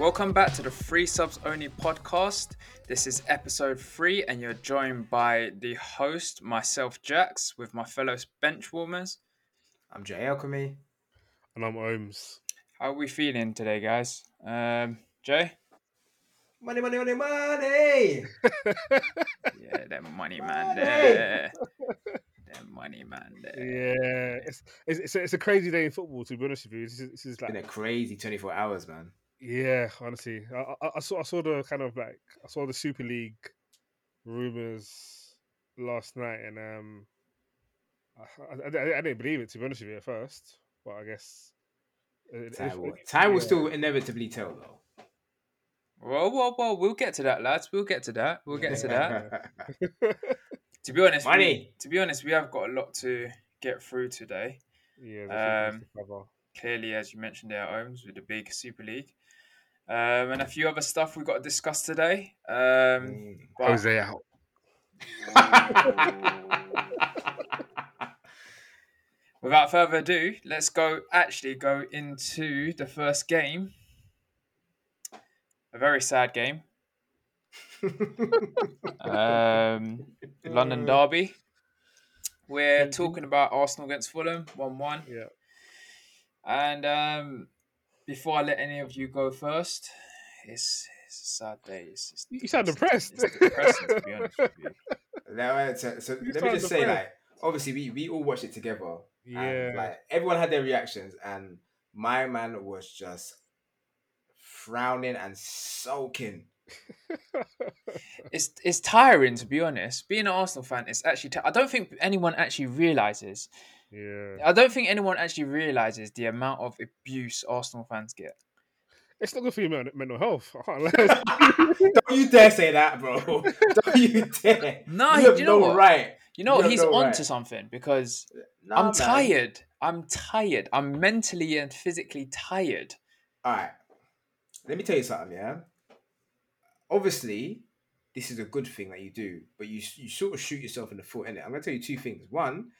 Welcome back to the Free Subs Only podcast. This is episode three, and you're joined by the host, myself, Jax, with my fellow bench warmers. I'm Jay Alchemy. And I'm Ohms. How are we feeling today, guys? Um, Jay? Money, money, money, money! yeah, that money man there. that money man there. Yeah, it's, it's, it's, a, it's a crazy day in football, to be honest with you. This is, this is like... been a crazy 24 hours, man. Yeah, honestly, I, I, I, saw I saw the kind of like I saw the Super League rumors last night, and um, I, I, I, didn't believe it to be honest with you at first, but I guess time, will, time will still inevitably tell, though. Well, well, well, we'll get to that, lads. We'll get to that. We'll get to that. to be honest, money. We, to be honest, we have got a lot to get through today. Yeah. Um, clearly, as you mentioned, there, Ohms with the big Super League um, and a few other stuff we've got to discuss today. Um, mm. but... Jose out. Without further ado, let's go actually go into the first game. A very sad game. um, London Derby. We're talking about Arsenal against Fulham, 1 1. Yeah. And um, before I let any of you go first, it's, it's a sad day. It's, it's, you sound depressed. It's, depressing, to be honest with you. Now, uh, so, so let me just depressed. say, like, obviously, we, we all watched it together. Yeah. And, like, everyone had their reactions, and my man was just frowning and sulking. it's it's tiring to be honest. Being an Arsenal fan, it's actually. T- I don't think anyone actually realizes yeah. I don't think anyone actually realizes the amount of abuse Arsenal fans get. It's not good for your mental health. Don't you dare say that, bro. Don't you dare. No, you, you know no what? right. You know you he's no onto right. something because nah, I'm man. tired. I'm tired. I'm mentally and physically tired. All right. Let me tell you something, yeah? Obviously, this is a good thing that you do, but you you sort of shoot yourself in the foot, innit? I'm going to tell you two things. One,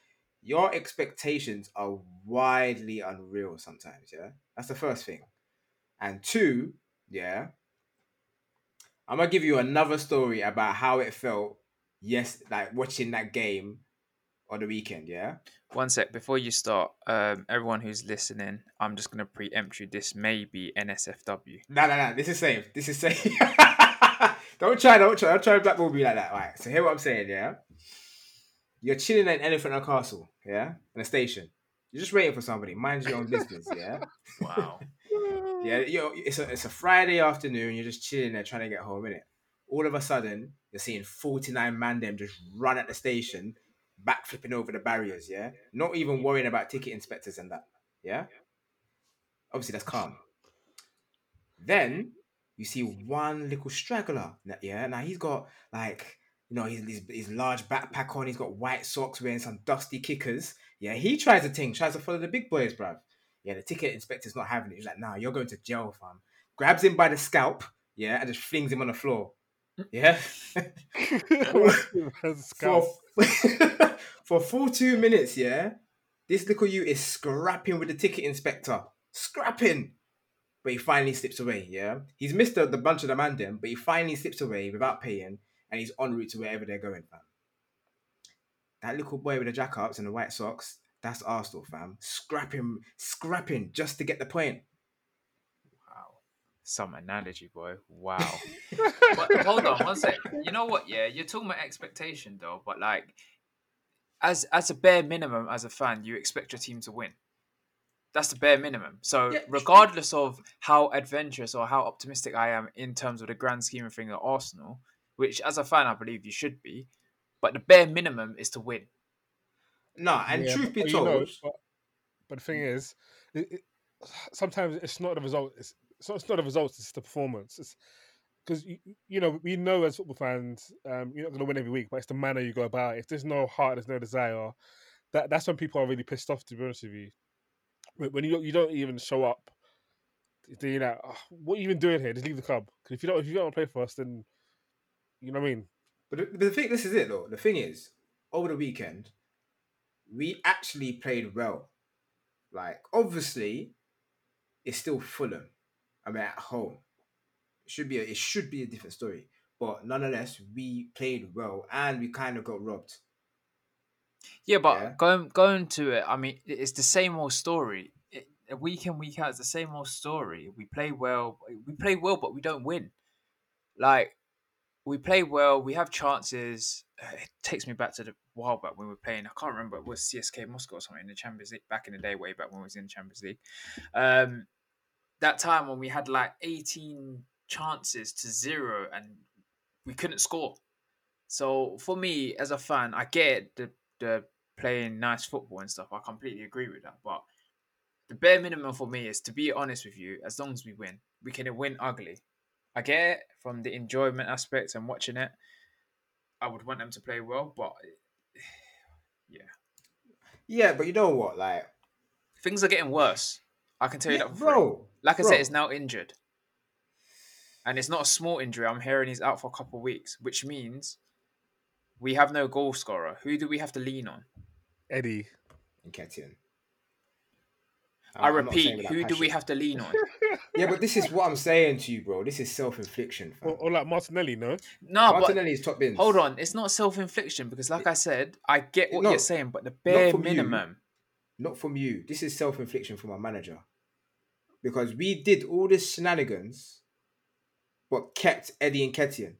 your expectations are widely unreal sometimes, yeah? That's the first thing. And two, yeah, I'm gonna give you another story about how it felt, yes, like watching that game on the weekend, yeah? One sec before you start, um, everyone who's listening, I'm just gonna preempt you. This may be NSFW. No, no, no. This is safe. This is safe. don't try, don't try, don't try blackball me like that. All right. So hear what I'm saying, yeah? You're chilling at Elephant and Castle, yeah, in a station. You're just waiting for somebody. Mind your own business, yeah. Wow. yeah, yo, it's a it's a Friday afternoon. You're just chilling there trying to get home, innit? All of a sudden, you're seeing 49 man them just run at the station, back flipping over the barriers, yeah. Not even worrying about ticket inspectors and that, yeah. Obviously, that's calm. Then you see one little straggler, yeah. Now he's got like you know, his, his, his large backpack on, he's got white socks, wearing some dusty kickers. Yeah, he tries to think, tries to follow the big boys, bruv. Yeah, the ticket inspector's not having it. He's like, nah, you're going to jail, fam. Grabs him by the scalp, yeah, and just flings him on the floor. Yeah. for, for full two minutes, yeah, this little you is scrapping with the ticket inspector. Scrapping. But he finally slips away, yeah? He's missed the, the bunch of the man but he finally slips away without paying and he's en route to wherever they're going, fam. That little boy with the jack ups and the white socks, that's Arsenal, fam. Scrapping, scrapping just to get the point. Wow. Some analogy, boy. Wow. but hold on one sec. You know what? Yeah, you're talking about expectation though, but like as as a bare minimum as a fan, you expect your team to win. That's the bare minimum. So, yeah, regardless of how adventurous or how optimistic I am in terms of the grand scheme of things at Arsenal, which as a fan I believe you should be, but the bare minimum is to win. No, and yeah, truth be told, know, but, but, the thing is, it, it, sometimes it's not the result. It's, it's, not, it's not the results. It's the performance. It's because you, you know we know as football fans, um, you're not going to win every week, but it's the manner you go about. It. If there's no heart, there's no desire. That that's when people are really pissed off. To be honest with you, when you you don't even show up, you know oh, what are you even doing here? Just leave the club. Because if you don't if you don't play for us, then you know what I mean? But the, but the thing, this is it though. The thing is, over the weekend, we actually played well. Like, obviously, it's still Fulham. I mean, at home. should be a, it should be a different story. But nonetheless, we played well and we kind of got robbed. Yeah, but Yeah. going going to it, I mean, it's the same old story. It, week in week out, it's the same old story. We play well, we play well, but we don't win. Like we play well, we have chances. Uh, It takes me back to the while back when we were playing. I can't remember it was CSKA Moscow or something in the Champions League back in the day, way back when we was in the Champions League. Um, that time when we had like eighteen chances to zero and we couldn't score. So for me as a fan, I get the the playing nice football and stuff. I completely agree with that. But the bare minimum for me is to be honest with you, as long as we win, we can win ugly. I get it from the enjoyment aspect and watching it. I would want them to play well, but Yeah, yeah. but you know what? Like, things are getting worse. I can tell you yeah, that, for free. bro. Like I bro. said, he's now injured. And it's not a small injury. I'm hearing he's out for a couple of weeks, which means we have no goal scorer. Who do we have to lean on? Eddie. Nketiah. I I'm not saying repeat, who that do we have to lean on? Yeah, but this is what I'm saying to you, bro. This is self-infliction. Or, or like Martinelli, no? No, but Martinelli's top bins. hold on. It's not self infliction because, like I said, I get what No, you're saying, but the bare from you. minimum. Not from you. This is self-infliction from our manager. Because we did all this shenanigans, but kept Eddie Nketiah.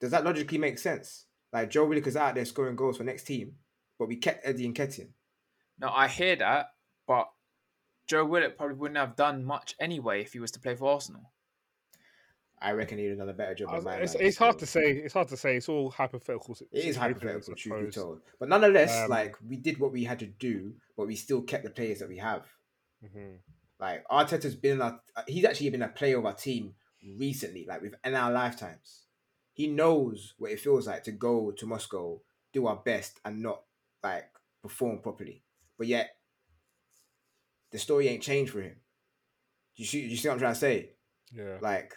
Does that logically make sense? Like Joe Willock out there scoring goals for next team, but we kept Eddie Nketiah. No, I hear that, but Joe Willock probably wouldn't have done much anyway if he was to play for Arsenal. I reckon he'd have done a better job. I than was- it's, man, it's hard to say. It's hard to say. It's all hypothetical. It is situations, hypothetical, truth be told. But nonetheless, Um, like we did what we had to do, but we still kept the players that we have. Mhm. Like Arteta's been in our, he's actually been a player of our team recently, like with in our lifetimes. He knows what it feels like to go to Moscow, do our best, and not like perform properly. But yet, the story ain't changed for him. You see, you see what I'm trying to say? Yeah. Like,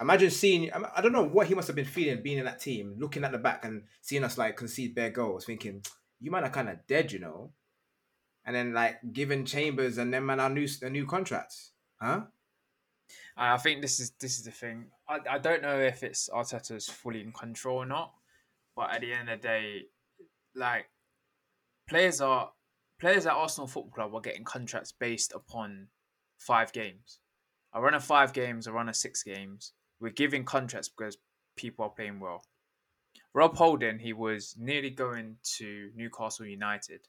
imagine seeing. I I don't know what he must have been feeling being in that team, looking at the back and seeing us like concede bare goals, thinking, "You man are kind of dead," you know. And then like giving Chambers and them man our new a new contracts, huh? I think this is this is the thing. I, I don't know if it's Arteta's fully in control or not, but at the end of the day, like players are players at Arsenal Football Club are getting contracts based upon five games. I run a five games, I run a six games. We're giving contracts because people are playing well. Rob Holding, he was nearly going to Newcastle United.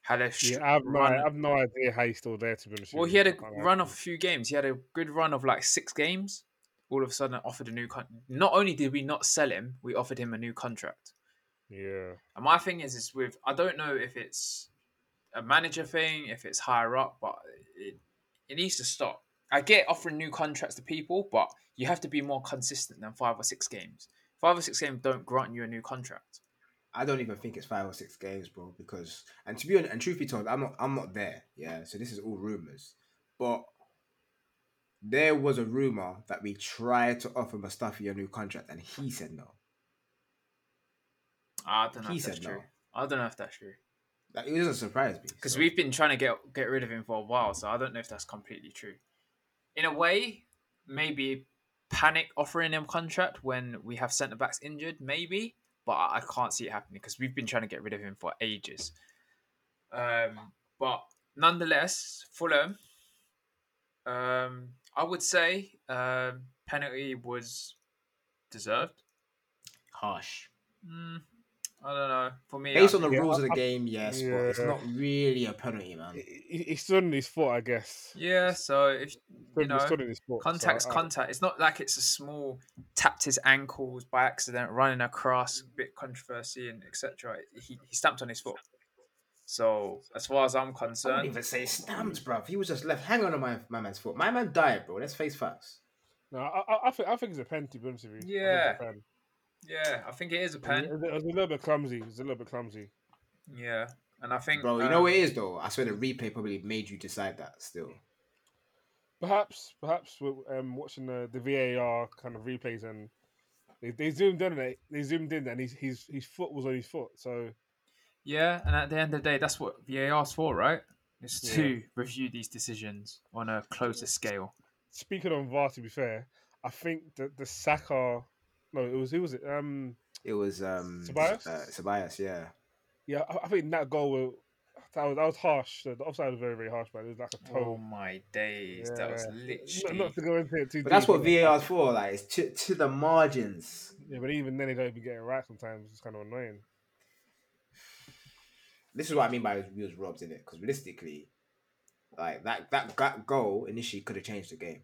Had a Yeah, I have, no, I have no idea how he's still there. To be honest. well, he had a run of a few games. He had a good run of like six games. All of a sudden, offered a new contract. Not only did we not sell him, we offered him a new contract. Yeah. And my thing is, is with I don't know if it's a manager thing, if it's higher up, but it, it needs to stop. I get offering new contracts to people, but you have to be more consistent than five or six games. Five or six games don't grant you a new contract. I don't even think it's five or six games, bro. Because and to be honest, and truth be told, I'm not I'm not there. Yeah, so this is all rumors, but there was a rumor that we tried to offer Mustafi a new contract, and he said no. I don't know He if that's said true. no. I don't know if that's true. Like, it doesn't surprise me because so- we've been trying to get get rid of him for a while, so I don't know if that's completely true. In a way, maybe panic offering him contract when we have centre backs injured, maybe, but I can't see it happening because we've been trying to get rid of him for ages. Um, but nonetheless, Fulham, um, I would say um, penalty was deserved. harsh. Mm, I don't know. For me, Based I- on the Yeah, rules of I- the game, yes, but it's not really a penalty, man. He, he- he stood his foot, I guess. yeah. So if you know, stood on his foot. so Contact's I- contact. It's not like it's a small tapped his ankles by accident, running across, bit controversy and etc. He, he stamped on his foot. So as far as I'm I wouldn't even say stamps, bro. He was just left hanging on my, my man's foot. My man died, bro. Let's face facts. No, I, I, I think I think it's a penalty. To be honest with you, I think it's a Yeah. Pen. yeah, I think it is a pen. was, it was a little bit clumsy. It was a little bit clumsy. Yeah, and I think Bro, you um, know what it is though? I swear the replay probably made you decide that still. Perhaps, perhaps with, um, watching the, the VAR kind of replays and they, they zoomed in on it. They zoomed in and his, his his foot was on his foot. So Yeah, and at the end of the day, that's what VAR's for, right? It's Yeah. to review these decisions on a closer scale. speaking on VAR, to be fair, I think that the Saka, no, it was who was it? Um, It was um Tobias? Uh, Tobias, yeah. yeah, I, I think that goal was that was, that was harsh. The offside was very very harsh, man. It was like a Oh my days, that was literally. Not, not to go into it too But that's deep, what VAR's for. Like it's to to the margins. Yeah, but even then they don't even get it right sometimes. It's kind of annoying. This is what I mean by we was robbed in it because realistically, like that that that goal initially could have changed the game.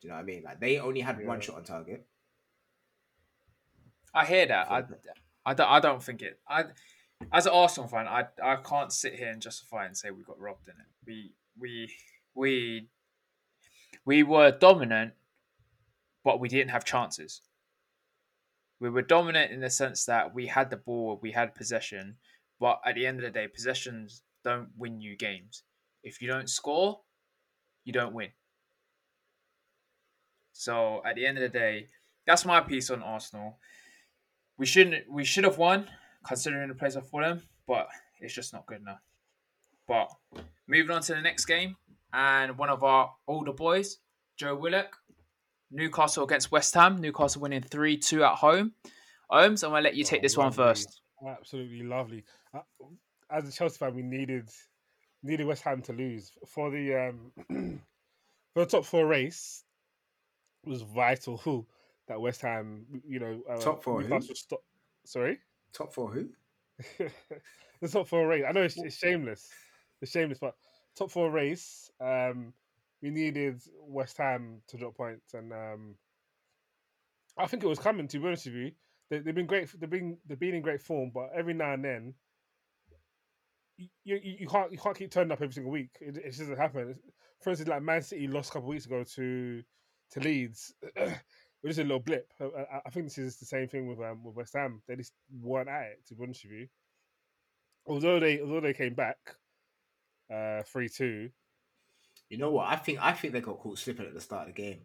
Do you know what I mean? Like they only had one shot on target. I hear that. I, I, don't, I don't think it. I, as an Arsenal fan, I, I can't sit here and justify and say we got robbed in it. We, we, we, we were dominant, but we didn't have chances. We were dominant in the sense that we had the ball, we had possession, but at the end of the day, possessions don't win you games. If you don't score, you don't win. So at the end of the day, that's my piece on Arsenal. We shouldn't. We should have won, considering the place for them, but it's just not good enough. But moving on to the next game, and one of our older boys, Joe Willock, Newcastle against West Ham. Newcastle winning three two at home. Ohms, I'm gonna let you take Oh, this one lovely. first. Absolutely lovely. Uh, As a Chelsea fan, we needed needed West Ham to lose for the um for the top four race. It was vital that West Ham, you know, uh, Top four who? Newcastle Stop. Sorry, Top four who? the top four race. I know it's, it's shameless, it's shameless, but top four race. Um, we needed West Ham to drop points, and um, I think it was coming. To be honest with you, they, they've been great. They've been they've been in great form, but every now and then, you, you, you can't you can't keep turning up every single week. It, it just doesn't happen. For instance, like Man City lost a couple of weeks ago to to Leeds. Was just a little blip. I, I- I think this is the same thing with um, with West Ham. They just weren't at it. To be honest with you, although they although they came back uh three two. You know what? I think I think they got caught slipping at the start of the game.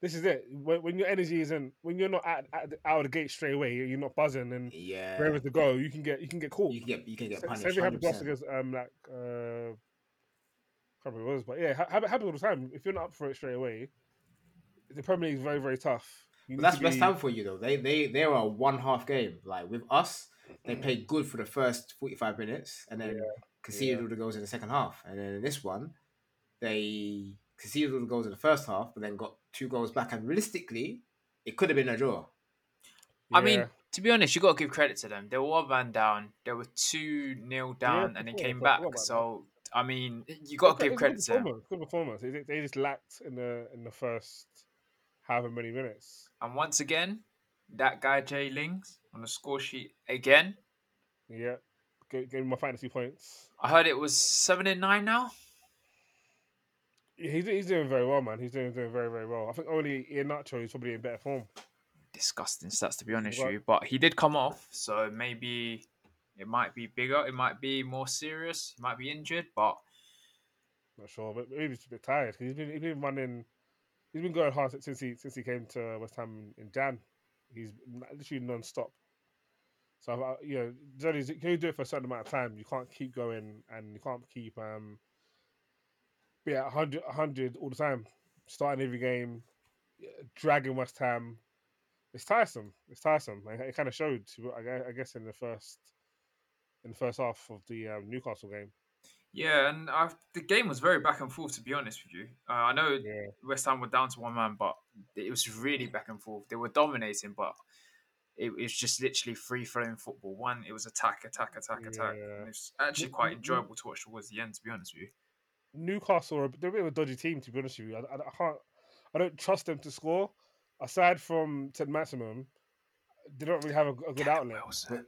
This is it. When, when your energy isn't when you're not at, at the, out of the gate straight away, you're not buzzing and Yeah. wherever to go, you can get you can get caught. You can get you can get punished. Same thing happened to us against um like uh, can't remember what it was, but yeah, ha- happens all the time. If you're not up for it straight away, the Premier League is very very tough. You But that's to West be- Ham for you though. They they they were a one half game. Like with us, they played good for the first forty five minutes and then conceded yeah. all the goals in the second half. And then in this one, they conceded all the goals in the first half, but then got two goals back. And realistically, it could have been a draw. I mean, to be honest, you got to give credit to them. They were one man down. They were two nil down, and they came back. So I mean, you got to give credit to them. performance, Good performance. They, they just lacked in the in the first however many minutes. And once again, that guy Jay Lings on the score sheet again. Yeah, gave, gave him my fantasy points. I heard it was seven and nine now. He's, he's doing very well, man. He's doing doing very very well. I think only Iheanacho is probably in better form. Disgusting stats to be honest Right. with you, but he did come off, so maybe it might be bigger. It might be more serious. He might be injured, but Not sure, but maybe he's a bit tired. He's been he's been running. He's been going hard since he since he came to West Ham in Jan. He's literally non-stop. So you know, you can do it for a certain amount of time. You can't keep going, and you can't keep um be at 100, 100 all the time, starting every game, dragging West Ham. It's tiresome. It's tiresome. It kind of showed, I I guess, in the first in the first half of the um, Newcastle game. Yeah, and I, the game was very back and forth. To be honest with you, uh, I know Yeah. West Ham were down to one man, but it was really back and forth. They were dominating, but it was just literally free flowing football. One, it was attack, attack, attack, attack. Yeah. And it's actually quite enjoyable to watch towards the end. To be honest with you, Newcastle are a- they're a bit of a dodgy team to be honest with you. I, I, I can't, I don't trust them to score. Aside from Saint-Maximin, they don't really have a, a good Callum outlet. Wilson.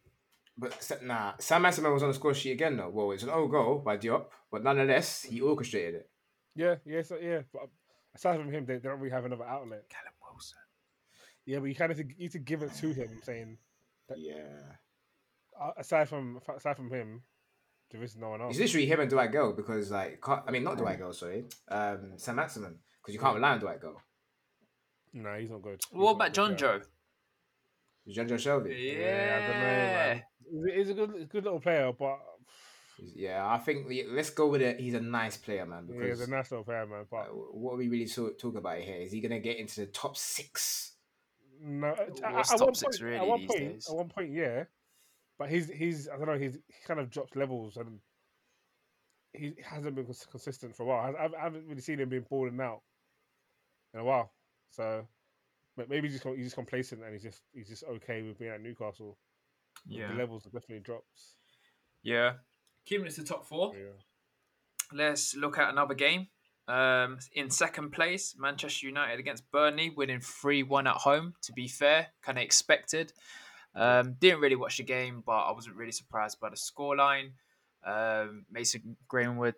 But nah, Saint-Maximin was on the score sheet again though. Well, it's an own goal by Diop, but nonetheless, he orchestrated it. Yeah, yeah, so, yeah. But aside from him, they, they don't really have another outlet. Callum Wilson. Yeah, but you kind of need to give it to him, saying That- Yeah. aside from aside from him, there is no one else. It's literally him and Dwight Gayle because, like, I mean, not Dwight Gayle, sorry, um, Saint-Maximin, because you can't rely on Dwight Gayle. No, he's not good. He's What not about good, John. Joe? Jonjo Shelvey. Yeah, Yeah, I don't know, man. He's- He's a good, he's a good little player, but Yeah, I think we, let's go with it. He's a nice player, man. Yeah, he's Because a national player, man. uh, But what are we really so, talk about here? Is he gonna get into the top six? no, at- at- What's at top one six point, really at one these point, days? at one point, yeah. But he's he's I don't know. He's he kind of drops levels and he hasn't been consistent for a while. I, I haven't really seen him being balling out in a while. So maybe he's just he's just complacent and he's just he's just okay with being at Newcastle. Yeah. The levels definitely drops. Yeah. Keeping it to top four. Yeah. Let's look at another game. Um, in second place, Manchester United against Burnley, winning 3 1 at home, to be fair, kind of expected. Um, didn't really watch the game, but I wasn't really surprised by the scoreline. Um, Mason Greenwood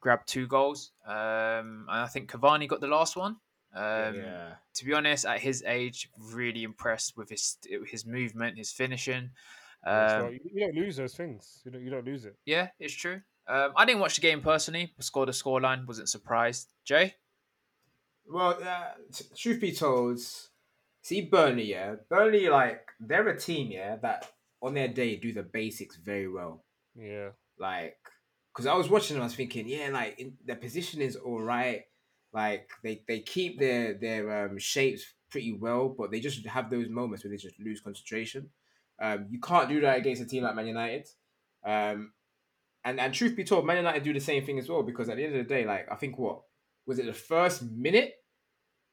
grabbed two goals, um, and I think Cavani got the last one. Um, yeah, To be honest, at his age, really impressed with his his movement, his finishing. Um, you, you don't lose those things. You don't you don't lose it. yeah, it's true. Um, I didn't watch the game personally. but Scored a scoreline, wasn't surprised. Jay, Well, uh, t- truth be told, see Burnley, yeah, Burnley like they're a team, yeah, that on their day do the basics very well. Yeah. Like, because I was watching them, I was thinking, yeah, like in, their position is all right. Like they they keep their their um, shapes pretty well, but they just have those moments where they just lose concentration. Um, you can't do that against a team like Man United. Um, and and truth be told, Man United do the same thing as well because at the end of the day, like I think what was it the first minute,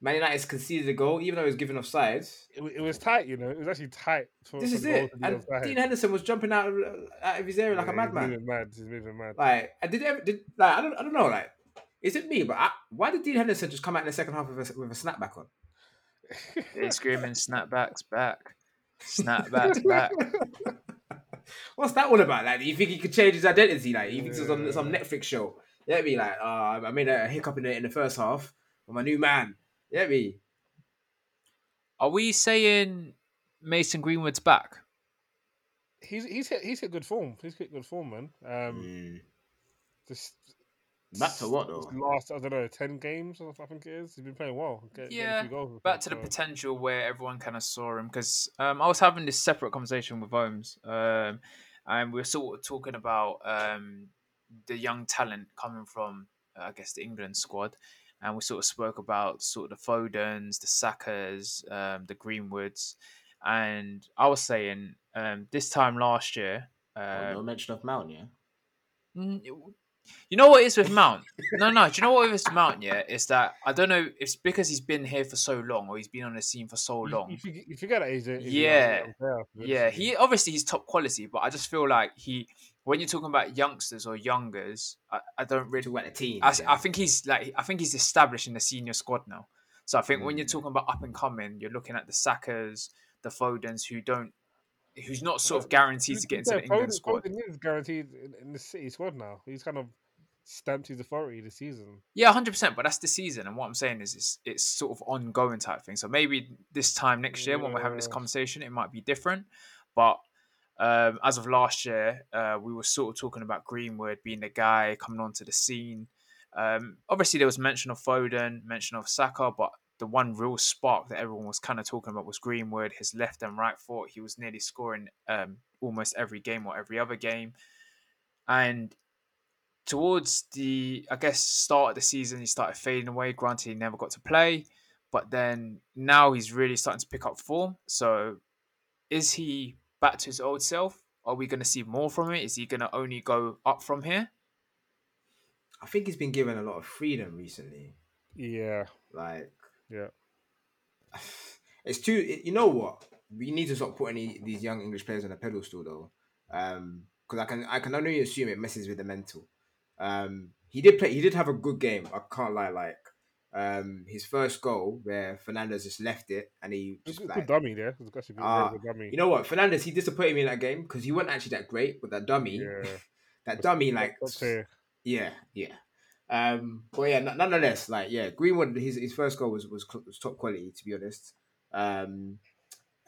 Man United's conceded a goal even though it was given offsides. It, it was tight, you know. It was actually tight. For, This for is it. And offside. Dean Henderson was jumping out of, out of his area like Yeah, a he's madman. moving mad. He's moving mad. Like, and did ever did like I don't I don't know like is it me? But I, why did Dean Henderson just come out in the second half with a, with a snapback on? they're screaming snapbacks back, snapbacks back. What's that all about? Like, do you think he could change his identity? Like, you think it's on some Netflix show? Yeah, me like, uh, I made a hiccup in the in the first half. I'm a new man. Yeah, me. Are we saying Mason Greenwood's back? he's he's hit he's hit good form. He's hit good form, man. Um, just Back to what, though? Last I don't know, ten games. I think it is. He's been playing well. Get, Yeah, few goals, Back to the so- potential where everyone kind of saw him because um, I was having this separate conversation with Ohms, um, and we were sort of talking about um, the young talent coming from, uh, I guess, the England squad, and we sort of spoke about sort of the Fodens, the Sakas, um, the Greenwoods, and I was saying um, this time last year. Oh, no Um, mention of Mount, yeah. It- You know what it is with Mount? No, no. Do you know what it is with Mount? Yeah, is that I don't know. It's because he's been here for so long, or he's been on the scene for so long. You, forget, you forget that he's a, he's a Yeah. young player, Yeah, he obviously he's top quality, but I just feel like he, when you're talking about youngsters or youngers, I, I don't really. want a team. I, I think he's like I think he's established in the senior squad now. So I think when you're Mm. talking about up and coming, you're looking at the Sakas, the Fodens, who don't, who's not sort of guaranteed to get into Yeah, the England Foden- squad. Foden is guaranteed in, the City squad now. He's kind of stamped his authority this season. Yeah, hundred percent. But that's the season, and what I'm saying is, it's, it's sort of ongoing type thing. So maybe this time next year, when we're having this conversation, it might be different. But um, as of last year, uh, we were sort of talking about Greenwood being the guy coming onto the scene. Um, obviously, there was mention of Foden, mention of Saka, but the one real spark that everyone was kind of talking about was Greenwood. His left and right foot, he was nearly scoring um, almost every game or every other game, and towards the I guess start of the season he started fading away. Granted, he never got to play, but then now he's really starting to pick up form. So, is he back to his old self? Are we going to see more from it? Is he going to only go up from here? I think he's been given a lot of freedom recently. Yeah, Like, yeah. it's too. it- you know what? We need to stop putting the- these young English players on a pedestal, though, because I can I can only assume it messes with the mental. Um, he did play. He did have a good game. I can't lie. Like, um, his first goal where Fernandes just left it and he It's just a good like, dummy there. It's very Ah, dummy. you know what? Fernandes he disappointed me in that game because he wasn't actually that great, but that dummy, yeah, that dummy, like, yeah, yeah. Um, but yeah, nonetheless, like yeah, Greenwood, his his first goal was was, was top quality to be honest. Um,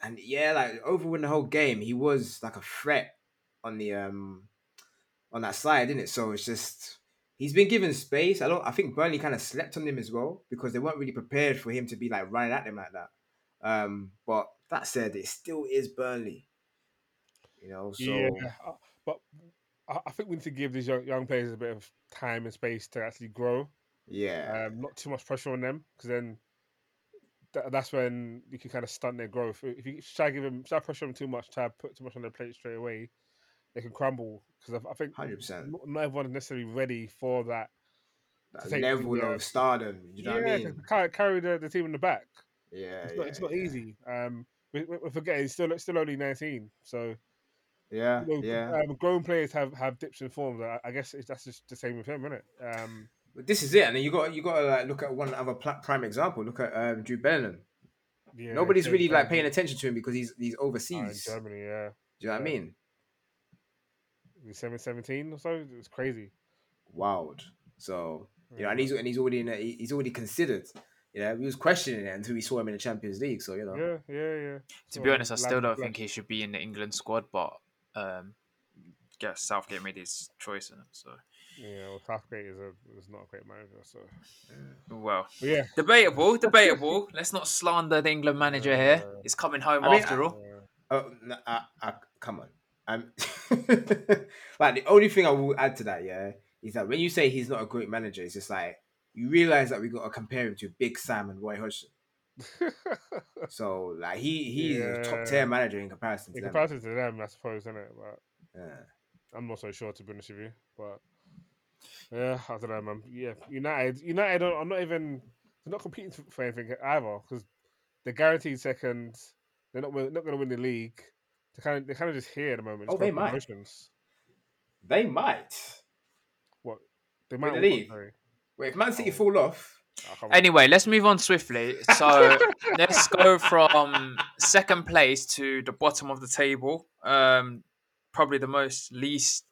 and yeah, like over in the whole game, he was like a threat on the um on that side, didn't it? So it's just he's been given space. I don't. I think Burnley kind of slept on him as well because they weren't really prepared for him to be like running at them like that. Um, but that said, it still is Burnley. You know, so yeah, uh, but I, I think we need to give these young, young players a bit of time and space to actually grow. Yeah. Um, not too much pressure on them because then tha- that's when you can kind of stunt their growth. If you try to give them, try pressure them too much, try to put too much on their plate straight away, they can crumble. Because I, I think 100%. not, not everyone is necessarily ready for that. That take level uh, of stardom. You know what I mean? carry, carry the, the team in the back. Yeah. It's yeah, not, it's not yeah. easy. Um, we, we're forgetting he's still still only nineteen. So Yeah. you know, Yeah. um, grown players have, have dips and forms. I, I guess it's, that's just the same with him, isn't it? Um, But this is it, and then you got you got to like look at one other pl- prime example. Look at um, Jude Bellingham. yeah, Nobody's really like paying attention to him because he's he's uh, in overseas. Do Germany, yeah. Do you know what I mean? He's 7 17 or so. It's crazy. Wild. So you know, Yeah. and he's and he's already in. A, he- he's already considered. You know, we was questioning it until we saw him in the Champions League. So you know, Yeah, yeah, yeah. To So, be honest, I still land- don't land- think he should be in the England squad, but um, guess Southgate made his choice in it. So Yeah, well, Southgate is a is not a great manager. So, well, but yeah, debatable, debatable. Let's not slander the England manager here. Uh, He's coming home I mean, after I- all. uh, Oh, no, I, I, come on. Um, like the only thing I will add to that, yeah, is that when you say he's not a great manager, it's just like you realize that we got to compare him to Big Sam and Roy Hodgson. So like he he's a top Yeah. tier manager in comparison to in them. comparison to them, I suppose, isn't it? But Yeah. I'm not so sure to be honest with you. But yeah, I don't know, man. Yeah, United, United, I'm not even they're not competing for- anything either because they're guaranteed second. They're not win- not going to win the league. They kind of they kind of just here at the moment. Oh, they might. They might. What they Win might the league. Wait, if Man City Oh. fall off. Anyway, let's move on swiftly. So let's go from second place to the bottom of the table. Um, probably the most least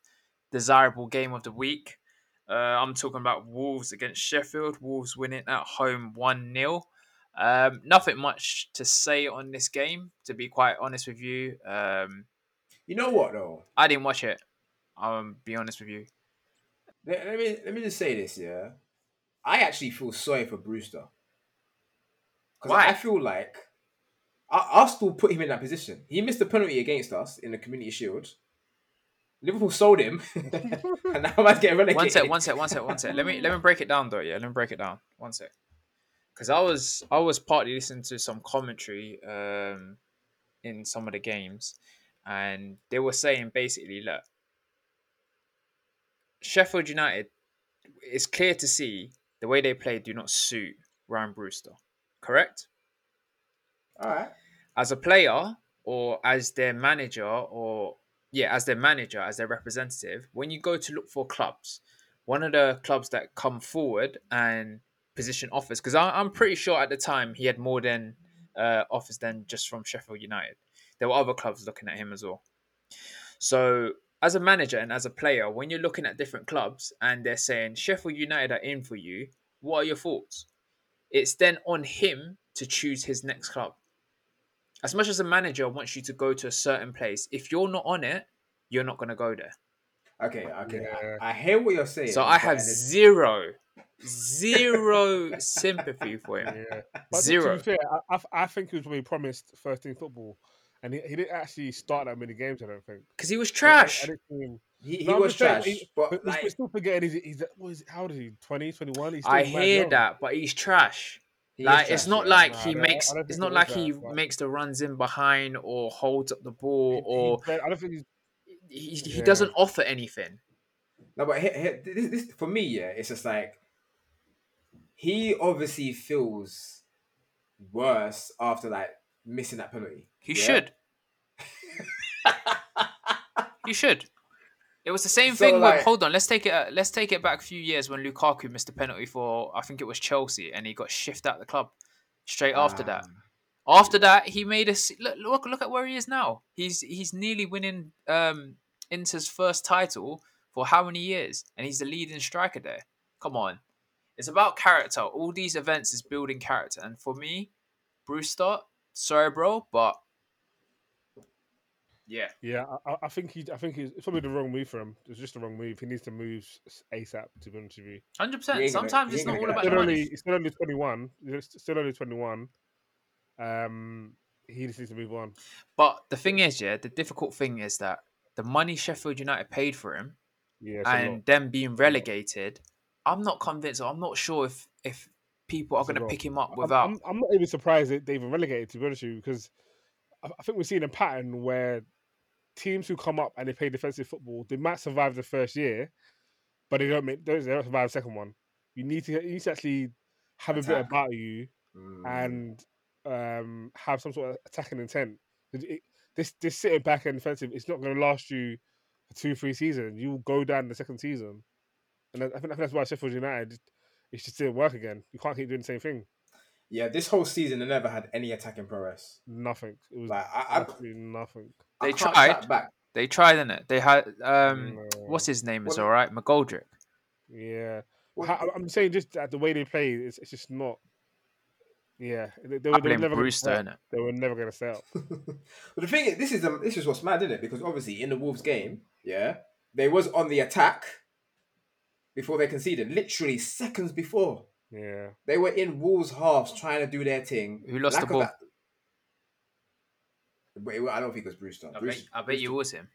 desirable game of the week. Uh, I'm talking about Wolves against Sheffield. Wolves winning at home 1 0. Um, nothing much to say on this game, to be quite honest with you. Um, you know what though? I didn't watch it. I'll be honest with you. Let, let me let me just say this, yeah. I actually feel sorry for Brewster. Because? I feel like Ar- Arsenal put him in that position. He missed a penalty against us in the Community Shield. Liverpool sold him, and now man's getting relegated. one sec, one sec, one sec, one sec. Let me let me break it down though. Yeah, let me break it down. One sec. Because I was I was partly listening to some commentary um, in some of the games, and they were saying basically, look, Sheffield United. It's clear to see the way they play do not suit Ryan Brewster. Correct. All right. as a player or as their manager or yeah as their manager as their representative when you go to look for clubs one of the clubs that come forward and position offers because i'm pretty sure at the time he had more than uh, offers than just from sheffield united there were other clubs looking at him as well so as a manager and as a player when you're looking at different clubs and they're saying sheffield united are in for you what are your thoughts it's then on him to choose his next club as much as a manager wants you to go to a certain place, if you're not on it, you're not going to go there. Okay. Okay. Yeah. I, I hear what you're saying. So I have at zero, zero sympathy for him. Yeah. But to- Zero. Be fair, I, I, I think he was probably promised first team football, and he, he didn't actually start that many games. I don't think. Because he was trash. I didn't see him- he, he No, was just saying, trash, he- but But we're still forgetting he's, he's what is, how old is he? 20, 21? He's still I hear young. that, but he's trash. he is Like it's not yeah. like Nah, he makes. It's not like is he but- makes the runs in behind or holds up the ball He- or he- I don't think he's. he, he Yeah. doesn't offer anything. No, but here, here, this, this for me, yeah, it's just like he obviously feels worse after like missing that penalty. He yeah? should. He should. It was the same So, thing like- with. Hold on, let's take it. uh, Let's take it back a few years when Lukaku missed a penalty for I think it was Chelsea, and he got shifted out the club straight after that. Ah, After that, he made us look, look. Look at where he is now. He's he's nearly winning um Inter's first title for how many years, and he's the leading striker there. Come on, it's about character. All these events is building character, and for me, Brewster, sorry, bro, but yeah, Yeah, I, I- I think he. I think he's it's probably the wrong move for him. It's just the wrong move. He needs to move ASAP. To be honest with you, hundred percent. Sometimes it's not all about still money. only he's still only twenty one. He's still only twenty one. Um, he just needs to move on. But the thing is, yeah, the difficult thing is that the money Sheffield United paid for him Yeah, it's a lot. and them being relegated, I'm not convinced. I'm not sure if if people are going to pick him up I'm- without. I'm, I'm not even surprised that they even relegated to be honest with you because I, I think we're seeing a pattern where teams who come up and they play defensive football, they might survive the first year, but they don't make they don't survive the second one. You need to you need to actually have a bit Attack. about you Mm. and um, have some sort of attacking intent. it- this this sitting back and defensive, it's not going to last you for two three seasons. You will go down the second season, and I I think, I think that's why Sheffield United it just didn't work again. You can't keep doing the same thing. yeah, this whole season they never had any attacking prowess. Nothing. It was Like I, I, absolutely nothing. I They tried. shout back. They tried, didn't it? They had um, No. what's his name is Well, all right, McGoldrick. Yeah, Well, I'm saying just that the way they play, it's, it's just not. Yeah, they, they, I were, they were blame never gonna Brewster, stay up. innit? They were never going to stay up. but the thing is, this is um, this is what's mad, isn't it? Because obviously in the Wolves game, yeah, they was on the attack before they conceded. Literally seconds before, Yeah, they were in Wolves halves trying to do their thing. Who lost Lack the ball? that- But it, I don't think it was Brewster. I bet, Bruce, I bet you it was him.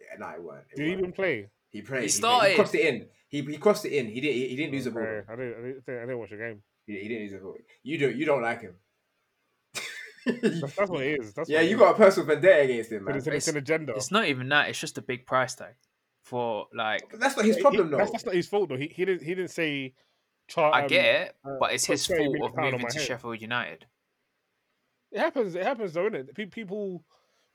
Yeah, no, it weren't. It did he weren't. even play? He played. He He, started. He crossed it in. He, he crossed it in. He didn't. He, he didn't lose the ball. I didn't. I didn't, think- I didn't watch the game. He, he didn't lose the ball. You don't. You don't like him. That's, that's what it is. That's yeah, you is. got a personal vendetta against him, man. it's, an- it's an agenda. It's not even that. It's just a big price tag for like. But that's not his problem, he- though. That's, that's not his fault though. He, he didn't. He didn't say. Char, I um, get it, uh, but it's his fault of moving to head. Sheffield United. It happens. It happens though, innit? it? People,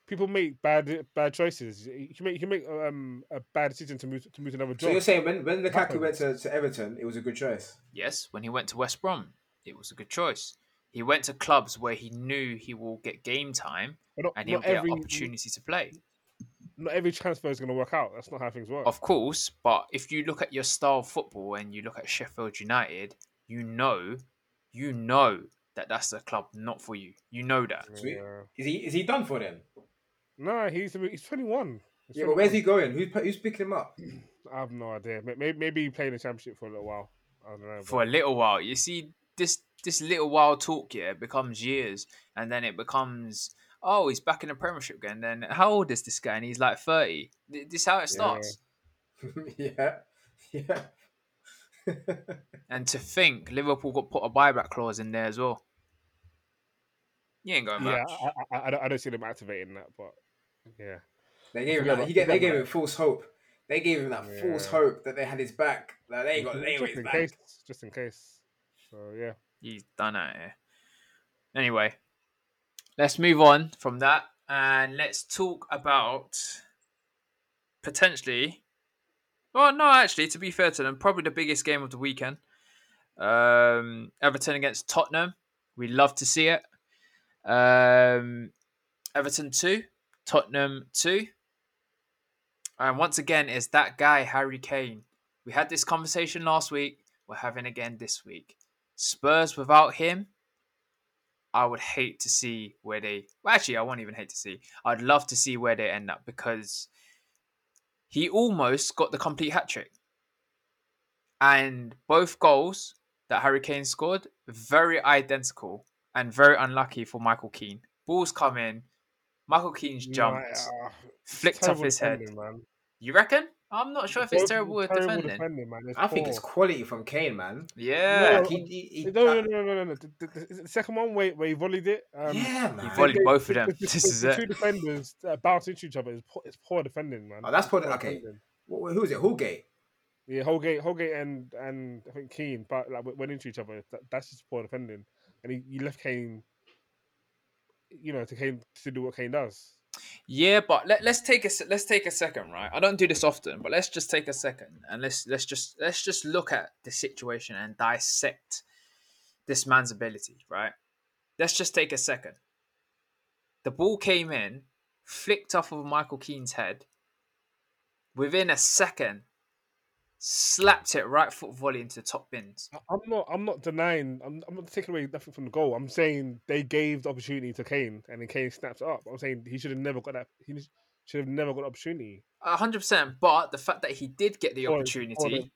people make bad bad choices. You can make you can make um, a bad decision to move to move to another job. So job. you're saying when when Lukaku Happens. went to, to Everton, it was a good choice. Yes, when he went to West Brom, it was a good choice. He went to clubs where he knew he will get game time not, and he'll get every opportunity to play. not every transfer is going to work out. That's not how things work. Of course, but if you look at your style of football and you look at Sheffield United, you know, you know that that's a club not for you. You know that. Sweet. Yeah. Is he is he done for then? No, he's he's twenty one. Yeah, but where's he going? Who's who's picking him up? I have no idea. Maybe maybe he played in the championship for a little while. I don't know. For a little while, you see this this little while talk yeah becomes years, and then it becomes oh he's back in the Premiership again. Then how old is this guy? And he's like thirty. This is how it starts. yeah, yeah. And to think Liverpool got put a buyback clause in there as well. You ain't going But, yeah, back. I, I, I, don't, I don't see them activating that, but yeah, they gave him that, he get, they gave him false hope. They gave him that false hope that they had his back. Like, they ain't got they just his in back. case, just in case. So yeah, He's done out here. Anyway, let's move on from that and let's talk about potentially. Well, no, actually, to be fair to them, probably the biggest game of the weekend. Um, Everton against Tottenham. We love to see it. Um, Everton 2, Tottenham 2. And once again, it's that guy, Harry Kane. We had this conversation last week. We're having again this week. Spurs without him, I would hate to see where they. Well, actually, I won't even hate to see. I'd love to see where they end up because he almost got the complete hat trick. And both goals that Harry Kane scored, very identical and very unlucky for Michael Keane. Balls come in, Michael Keane's jumped, Nah, uh, flicked off his head. Man. You reckon? I'm not sure if it's terrible terrible defending. man. It's I think it's quality from Kane, man. Yeah, Like, he, he, he- No, no, no, no, no, no. The, the, the, the second one where, where he volleyed it. Um, yeah, man. He volleyed the- both of them. This the- is the it. Two defenders uh, bounce into each other. It's poor, it's poor defending, man. Oh, that's poor- Poor okay. defending. Wh- Who is it? Holgate. Yeah, Holgate, Holgate, and and I think Keane, but like went into each other. That, that's just poor defending, and he, left Kane. You know, to Kane to do what Kane does. Yeah, but let, let's take a let's take a second, right? I don't do this often, but let's just take a second and let's let's just let's just look at the situation and dissect this man's ability, right? Let's just take a second. The ball came in, flicked off of Michael Keane's head. Within a second, slapped it right foot volley into the top bins. I- I'm not. I'm not denying. I'm, I'm not taking away nothing from the goal. I'm saying they gave the opportunity to Kane, and then Kane snapped it up. I'm saying he should have never got that. He should have never got the opportunity. A hundred percent. But the fact that he did get the Poor- opportunity, poor de-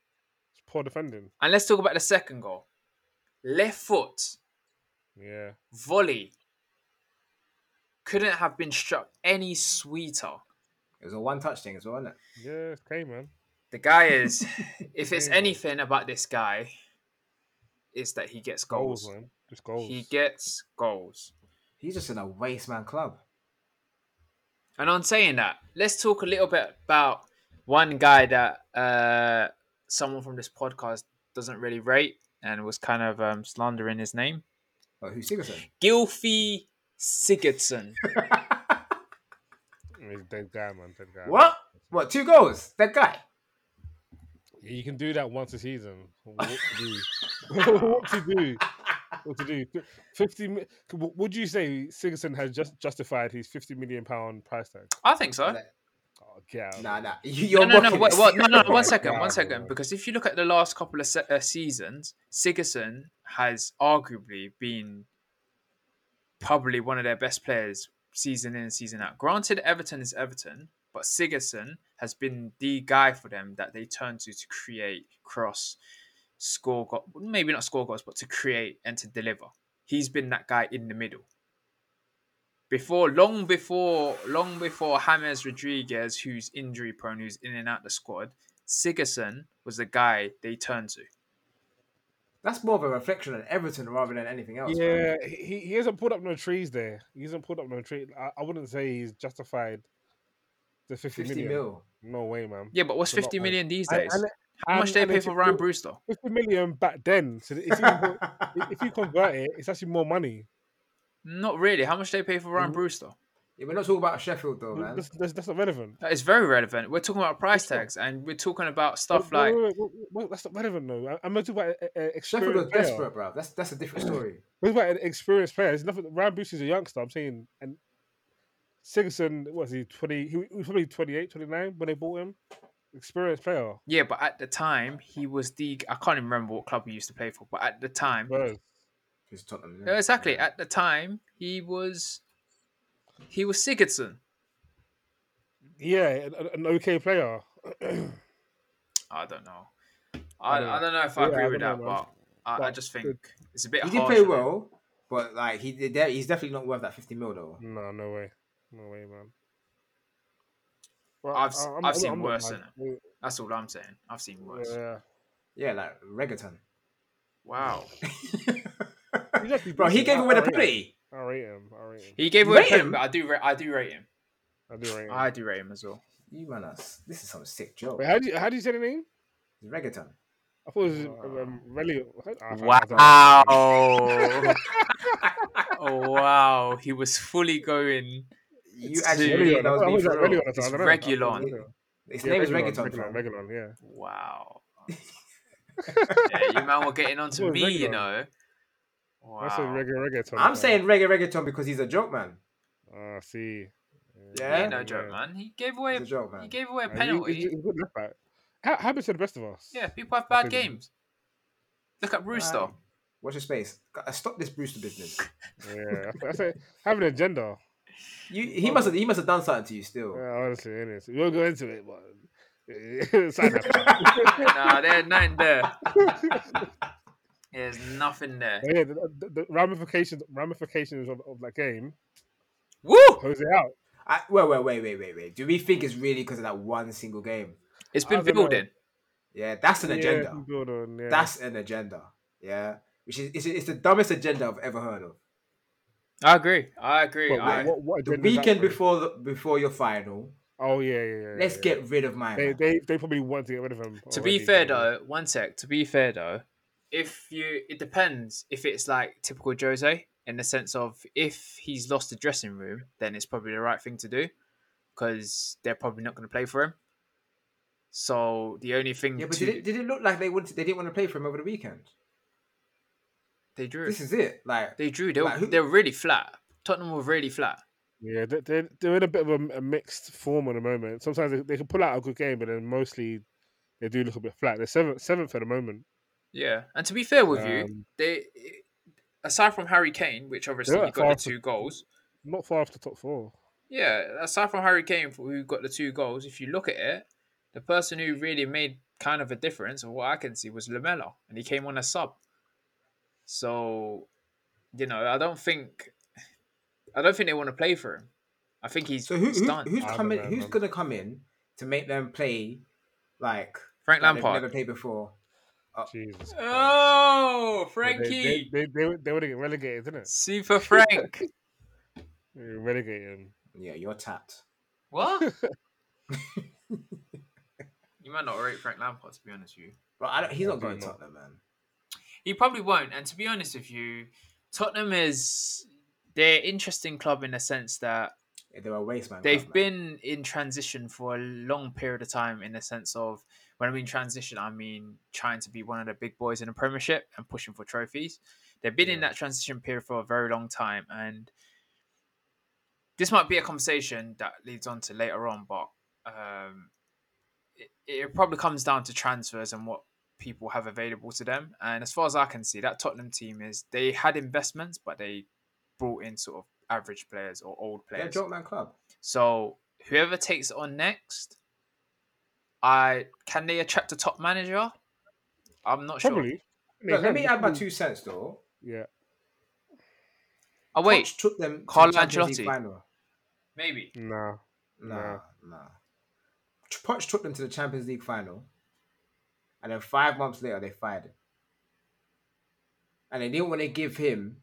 poor defending. and let's talk about the second goal. Left foot Yeah. volley couldn't have been struck any sweeter. It was a one touch thing as well, wasn't it? Yeah, it's Kane, man. The guy is, if it's anything about this guy, is that he gets Goals, goals. man. Just goals. He gets goals. He's just in a waste man club. And on saying that, let's talk a little bit about one guy that uh, someone from this podcast doesn't really rate and was kind of um, slandering his name. Oh, who's Sigurdsson? Gylfi Sigurdsson. He's a dead guy, man. Dead guy. what? What? Two goals? That guy? Yeah, you can do that once a season. What to do? what to do? What to do? Fifty. Would you say Sigurdsson has just justified his fifty million pound price tag? I think so. Oh, get out. Nah, nah. You- No, You're no, no, mocking wait, this. what, no, no, one Yeah, second, yeah, one second. Because if you look at the last couple of se- uh, seasons, Sigurdsson has arguably been probably one of their best players season in and season out. Granted, Everton is Everton, but Sigurdsson has been the guy for them that they turn to to create, cross, score, go- maybe not score goals, but to create and to deliver. He's been that guy in the middle. Before, long before, long before James Rodriguez, who's injury prone, who's in and out the squad, Sigurdsson was the guy they turned to. That's more of a reflection on Everton rather than anything else. man. Yeah, he, he hasn't put up no trees there. He hasn't put up no tree. I, I wouldn't say he's justified the 50, 50 million. mil. No way, man. Yeah, but what's It's a lot, 50 man. million these days? and- How much and- they pay for Ryan put Brewster? 50 million back then. So if you, if you convert it, it's actually more money. Not really. How much they pay for Ryan Mhm. Brewster? Yeah, we're not talking about Sheffield though, man. That's, that's, that's not relevant. That is very relevant. We're talking about price sure. tags and we're talking about stuff Wait, like wait, wait, wait, wait, that's not relevant though. I- I'm talking about an Sheffield are desperate, bro. That's that's a different story. We're talking about an experienced player. It's nothing. Ryan Bruce is a youngster. I'm saying, and Sigurdsson was he 20? He was probably 28, 29 when they bought him. Experienced player. yeah, but at the time he was the I can't even remember what club he used to play for, but at the time, Spurs. Tottenham. Yeah, exactly. At the time he was he was Sigurdsson. Yeah, an, an okay player. I don't know. I, don't I know. don't know if I Yeah, agree I with that, know, but I, I But just good. think it's a bit He did play well, but like he did, there- he's definitely not worth that 50 mil though. No, no way, no way, man. Well, I've s- I- I'm- I've I'm- seen I'm not worse mad. That's all I'm saying. I've seen worse. Yeah, Yeah, like reggaeton. Wow. He's bro, he gave I- away I the rate him. penalty. I rate him. I rate him. He gave away Rate a pen, him? but I do ra- I do rate him. I do rate him. I do rate him as well. You man, us. This is some sick joke. Wait, how do you how do you say the name? It's reggaeton. I thought it was Wow. um, Relio. I don't- I don't- Wow. oh wow. He was fully going You It's actually too- really that was me for real. Relio. It's don't know. Regulon. His name is Regulon, reggaeton. Regulon. Regulon, yeah. Wow. yeah, you man were getting on to Well, me, you regular. know. I said Wow. reggae reggaeton. I'm fam. saying reggae reggaeton because he's a joke man. Ah, see. Yeah? He ain't no joke, man. He gave away He's a joke man. he gave away a Nah, he- penalty. he's- he's a left back. Ha- happens to the best of us. Yeah, people have bad games. Look at Brewster. Right. Watch your space. Gotta Stop this Brewster business. Yeah, I, I say have an agenda. You, he must have he must have done something to you still. Yeah, honestly, it is. We won't go into it, but nah, there's nothing there. There's nothing there. But yeah, the, the, the ramifications ramifications of, of that game. Woo! Close it out. I, wait, wait, wait, wait, wait, wait. Do we think it's really because of that one single game? It's been don't know. building. Yeah, that's an Yeah, agenda. build on, yeah. That's an agenda. Yeah, which is it's, it's the dumbest agenda I've ever heard of. I agree. I agree. What, I, what, what The agenda is that weekend before the, before your final, Oh yeah, yeah, yeah. let's yeah. get rid of my. They, they they probably want to get rid of him. to be fair so- though, one sec. To be fair though, if you, it depends. If it's like typical Jose, in the sense of if he's lost the dressing room, then it's probably the right thing to do, because they're probably not going to play for him. So the only thing yeah, but to, did it, did it look like they wanted they didn't want to play for him over the weekend? They drew. This is it. Like They drew. They were, Like, they were really flat. Tottenham were really flat. Yeah, they, they're, they're in a bit of a, a mixed form at the moment. Sometimes they, they can pull out a good game, but then mostly they do look a bit flat. They're seventh, seventh at the moment. Yeah, and to be fair with you, Um, they aside from Harry Kane, which obviously he got the far two goals. Not far off the top four. Yeah, aside from Harry Kane, who got the two goals, if you look at it, the person who really made kind of a difference, or what I can see, was Lamela, and he came on a sub. So, you know, I don't think, I don't think they want to play for him. I think he's, so, who, he's who done. who's coming? know, who's gonna come in to make them play like Frank that they've Lampard. never played before. Uh, oh. Jesus. Christ. Oh, They- Frankie. They, they, they, they would get relegated, didn't it? Super Frank. Relegated. Yeah, you're tapped. what? you might not rate Frank Lampard, to be honest with you. But I don't, he's not Yeah, going no. Tottenham, man. He probably won't. And to be honest with you, Tottenham is they're interesting club in the sense that Yeah, They're a waste man. they've club, man. been in transition for a long period of time in the sense of when I mean transition, I mean trying to be one of the big boys in the Premiership and pushing for trophies. They've been in that transition period for a very long time, and this might be a conversation that leads on to later on, but um, it, it probably comes down to transfers and what people have available to them. And as far as I can see, that Tottenham team is they had investments, but they brought in sort of average players or old They're a players. joke man club. So whoever takes it on next, I can they attract a top manager? I'm not sure. Probably. Let me add my two cents though. Yeah. Oh wait, Poch took them to Carlo the Champions League Ancelotti. final. maybe. Nah. Nah, Nah. nah. Poch took them to the Champions League final, and then five months later they fired him. And they didn't want to give him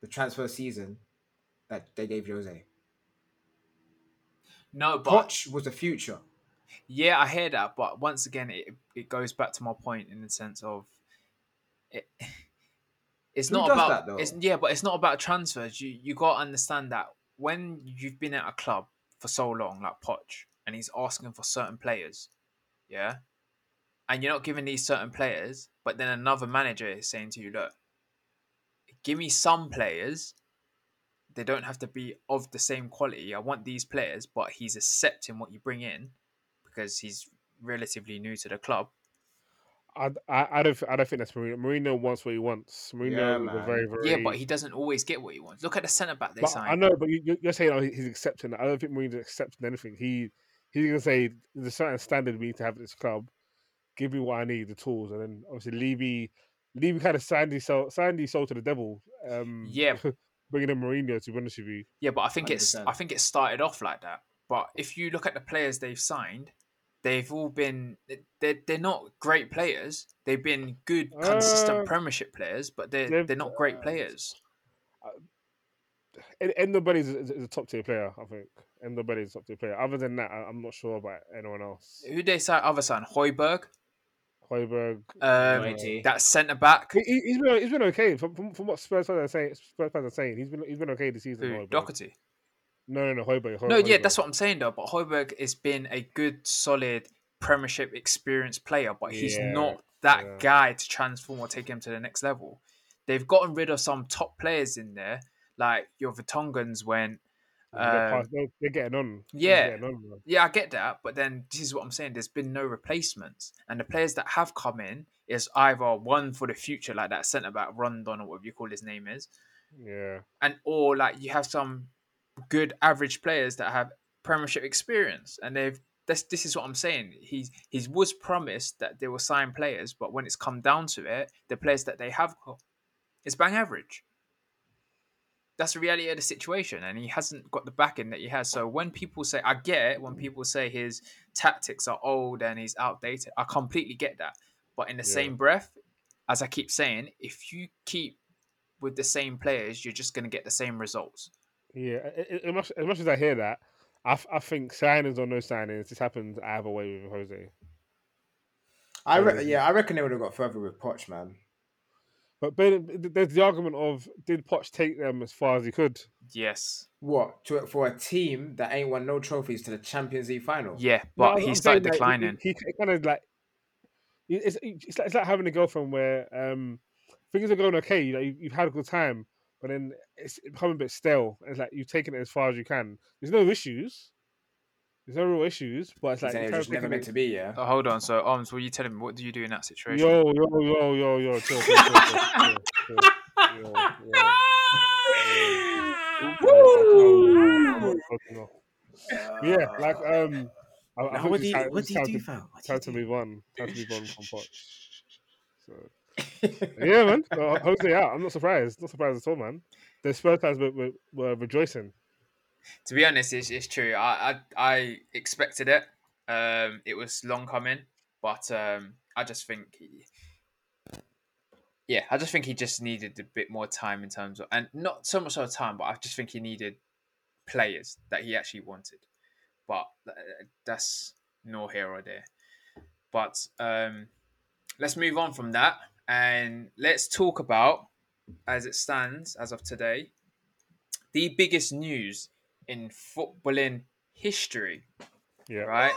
the transfer season that they gave Jose. No, but Poch was the future. yeah, I hear that. But once again, it it goes back to my point in the sense of it. It's Who not about that, though? it's yeah, but it's not about transfers. You you got to understand that when you've been at a club for so long, like Poch, and he's asking for certain players, yeah, and you're not giving these certain players, but then another manager is saying to you, look, give me some players. They don't have to be of the same quality. I want these players, but he's accepting what you bring in because he's relatively new to the club. I, I, I don't I don't think that's Mourinho. Mourinho wants what he wants. Mourinho Yeah, is a very very Yeah, but he doesn't always get what he wants. Look at the centre back they But signed. I know, but you, you- you're saying oh, he's accepting. I don't think Mourinho's accepting anything. He he's gonna say there's a certain standard we need to have at this club. Give me what I need, the tools, and then obviously Levy, Levy kind of signed his soul, signed his soul to the devil. Um, Yeah. bringing in Mourinho to be honest with you. Yeah, but I think it's 100%. I think it started off like that. But if you look at the players they've signed, they've all been they're they're not great players. They've been good, consistent Uh, Premiership players, but they're they've- they're not great uh, players. En- Ndombele is, is, is a top tier player. I think Ndombele is a top tier player. Other than that, I, I'm not sure about anyone else. Who they sign? Other sign Højbjerg, Højbjerg. um, Doherty. that centre back. He, he- he's been he's been okay from, from, from what Spurs fans are saying. Spurs fans are saying he's been he's been okay this season. Who Doherty? No, no, no, Højbjerg. No, yeah, that's what I'm saying though. But Højbjerg has been a good, solid Premiership experienced player, but he's Yeah, not that yeah. guy to transform or take him to the next level. They've gotten rid of some top players in there, like your Vertonghens went. They're, um, past- they're, getting on. They're yeah. getting on. Yeah, I get that, but then this is what I'm saying. There's been no replacements, and the players that have come in is either one for the future, like that centre back Rodon or whatever you call his name is, yeah. and or like you have some good average players that have Premiership experience, and they've. This, this is what I'm saying. He's he was promised that they will sign players, but when it's come down to it, the players that they have got is bang average. That's the reality of the situation, and he hasn't got the backing that he has. So when people say, I get it, when people say his tactics are old and he's outdated, I completely get that. But in the Yeah. same breath, as I keep saying, if you keep with the same players, you're just going to get the same results. Yeah, a- a- as much, as much as I hear that, I, f- I think signings or no signings, this happens either way with Jose. I re- yeah, I reckon they would have got further with Poch, man. But but th- there's the argument of did Poch take them as far as he could? Yes. What to, for a team that ain't won no trophies to the Champions League final? Yeah, but I'm he saying, started like, he- declining. He, kind of like it's it's like, it's like having a girlfriend where um things are going okay. You know, you, you've had a good time, but then it's becoming a bit stale. It's like you've taken it as far as you can. There's no issues. There's no real issues, but it's like saying it was just never meant to be. Yeah. Oh, hold on. So, Ohms, what are you telling me? What do you do in that situation? Yo, yo, yo, yo, yo, chill, chill, chill, chill, chill, chill. Yo, yo. Yeah, like um, I, I what do you time- what do you do, to- fam? What do Time to move on. Time to move on from Poch. So yeah, man. Uh, Jose out. I'm not surprised. Not surprised at all, man. The Spurs fans were, were, were rejoicing. To be honest, it's, it's true. I, I I expected it. Um, it was long coming. But um, I just think, he, yeah, I just think he just needed a bit more time in terms of, and not so much of time, but I just think he needed players that he actually wanted. But uh, that's no here or there. But um, let's move on from that and let's talk about, as it stands as of today, the biggest news in footballing history. Yeah. Right?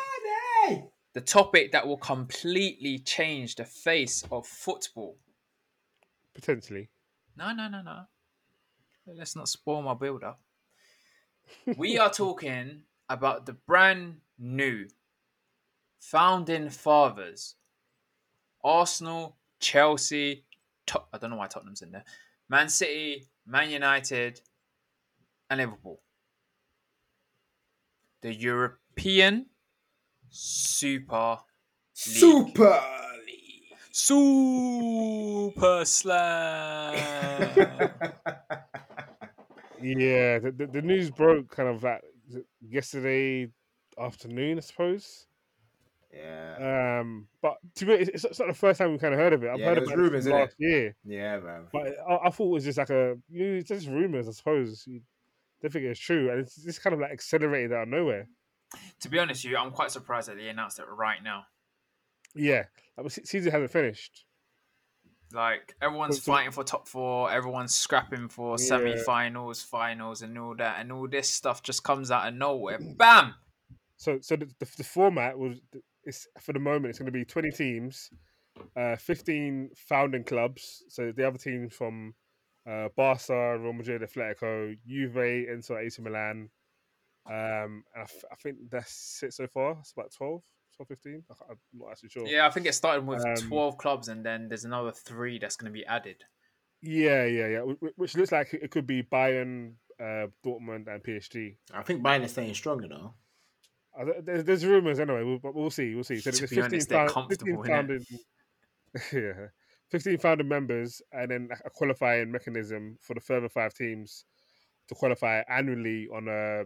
Money! The topic that will completely change the face of football. Potentially. No, no, no, no. Let's not spoil my build up. we are talking about the brand new founding fathers Arsenal, Chelsea, Tot- I don't know why Tottenham's in there, Man City, Man United, and Liverpool. The European Super League. Super League. Super Slam. Yeah, the, the, the news broke kind of like is it yesterday afternoon, I suppose. yeah. Um, but to be, it's, it's not the first time we've kind of heard of it. I've Yeah, heard there was about rumours, it innit? last year, yeah, man. but I, I thought it was just like a you know, it's just rumors, I suppose. You don't think it's true, and it's just kind of like accelerated out of nowhere. to be honest with you, I'm quite surprised that they announced it right now. Yeah, like, se- season hasn't finished. Like everyone's fighting for top four, everyone's scrapping for Yeah. semi-finals, finals, and all that, and all this stuff just comes out of nowhere. Bam! So, so the, the, the format was it's for the moment it's going to be twenty teams, uh, fifteen founding clubs. So the other teams from uh, Barca, Real Madrid, Atletico, Juve, Inter, AC Milan. Um, and I, f- I think that's it so far. It's about 12, 12 15. I can't- I'm not actually sure. Yeah, I think it started with Um, 12 clubs, and then there's another three that's going to be added. yeah, yeah, yeah. wh- wh- Which looks like it could be Bayern, uh, Dortmund, and PSG. I think Bayern is staying strong, you know. Uh, There's, there's rumors anyway, we'll, but we'll see. We'll see. So To there's be honest, they're comfortable, 15 founding, yeah, 15 founding members, and then a qualifying mechanism for the further five teams to qualify annually on a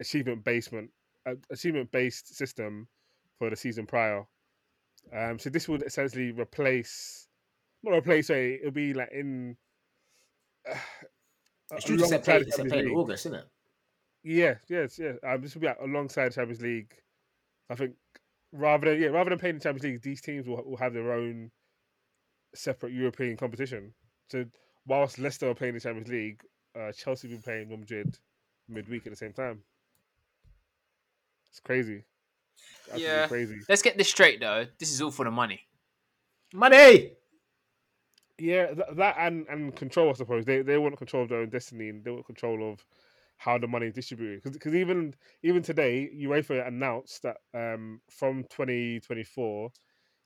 achievement basement, uh, achievement based system for the season prior. Um, so this would essentially replace, not replace, sorry, it'll be like in. Uh, It's due to set alongside play, set play in August, isn't it? Yeah, yes, yeah. Um, this will be like, alongside Champions League. I think rather than yeah, rather than playing the Champions League, these teams will, will have their own separate European competition. So whilst Leicester are playing the Champions League, uh, Chelsea will be playing Real Madrid midweek at the same time. It's crazy. Absolutely Yeah. crazy. Let's get this straight, though. This is all for the money. Money! Yeah, th- that and and control. I suppose they they want control of their own destiny and they want control of how the money is distributed. Because even even today, UEFA announced that um, from twenty twenty four,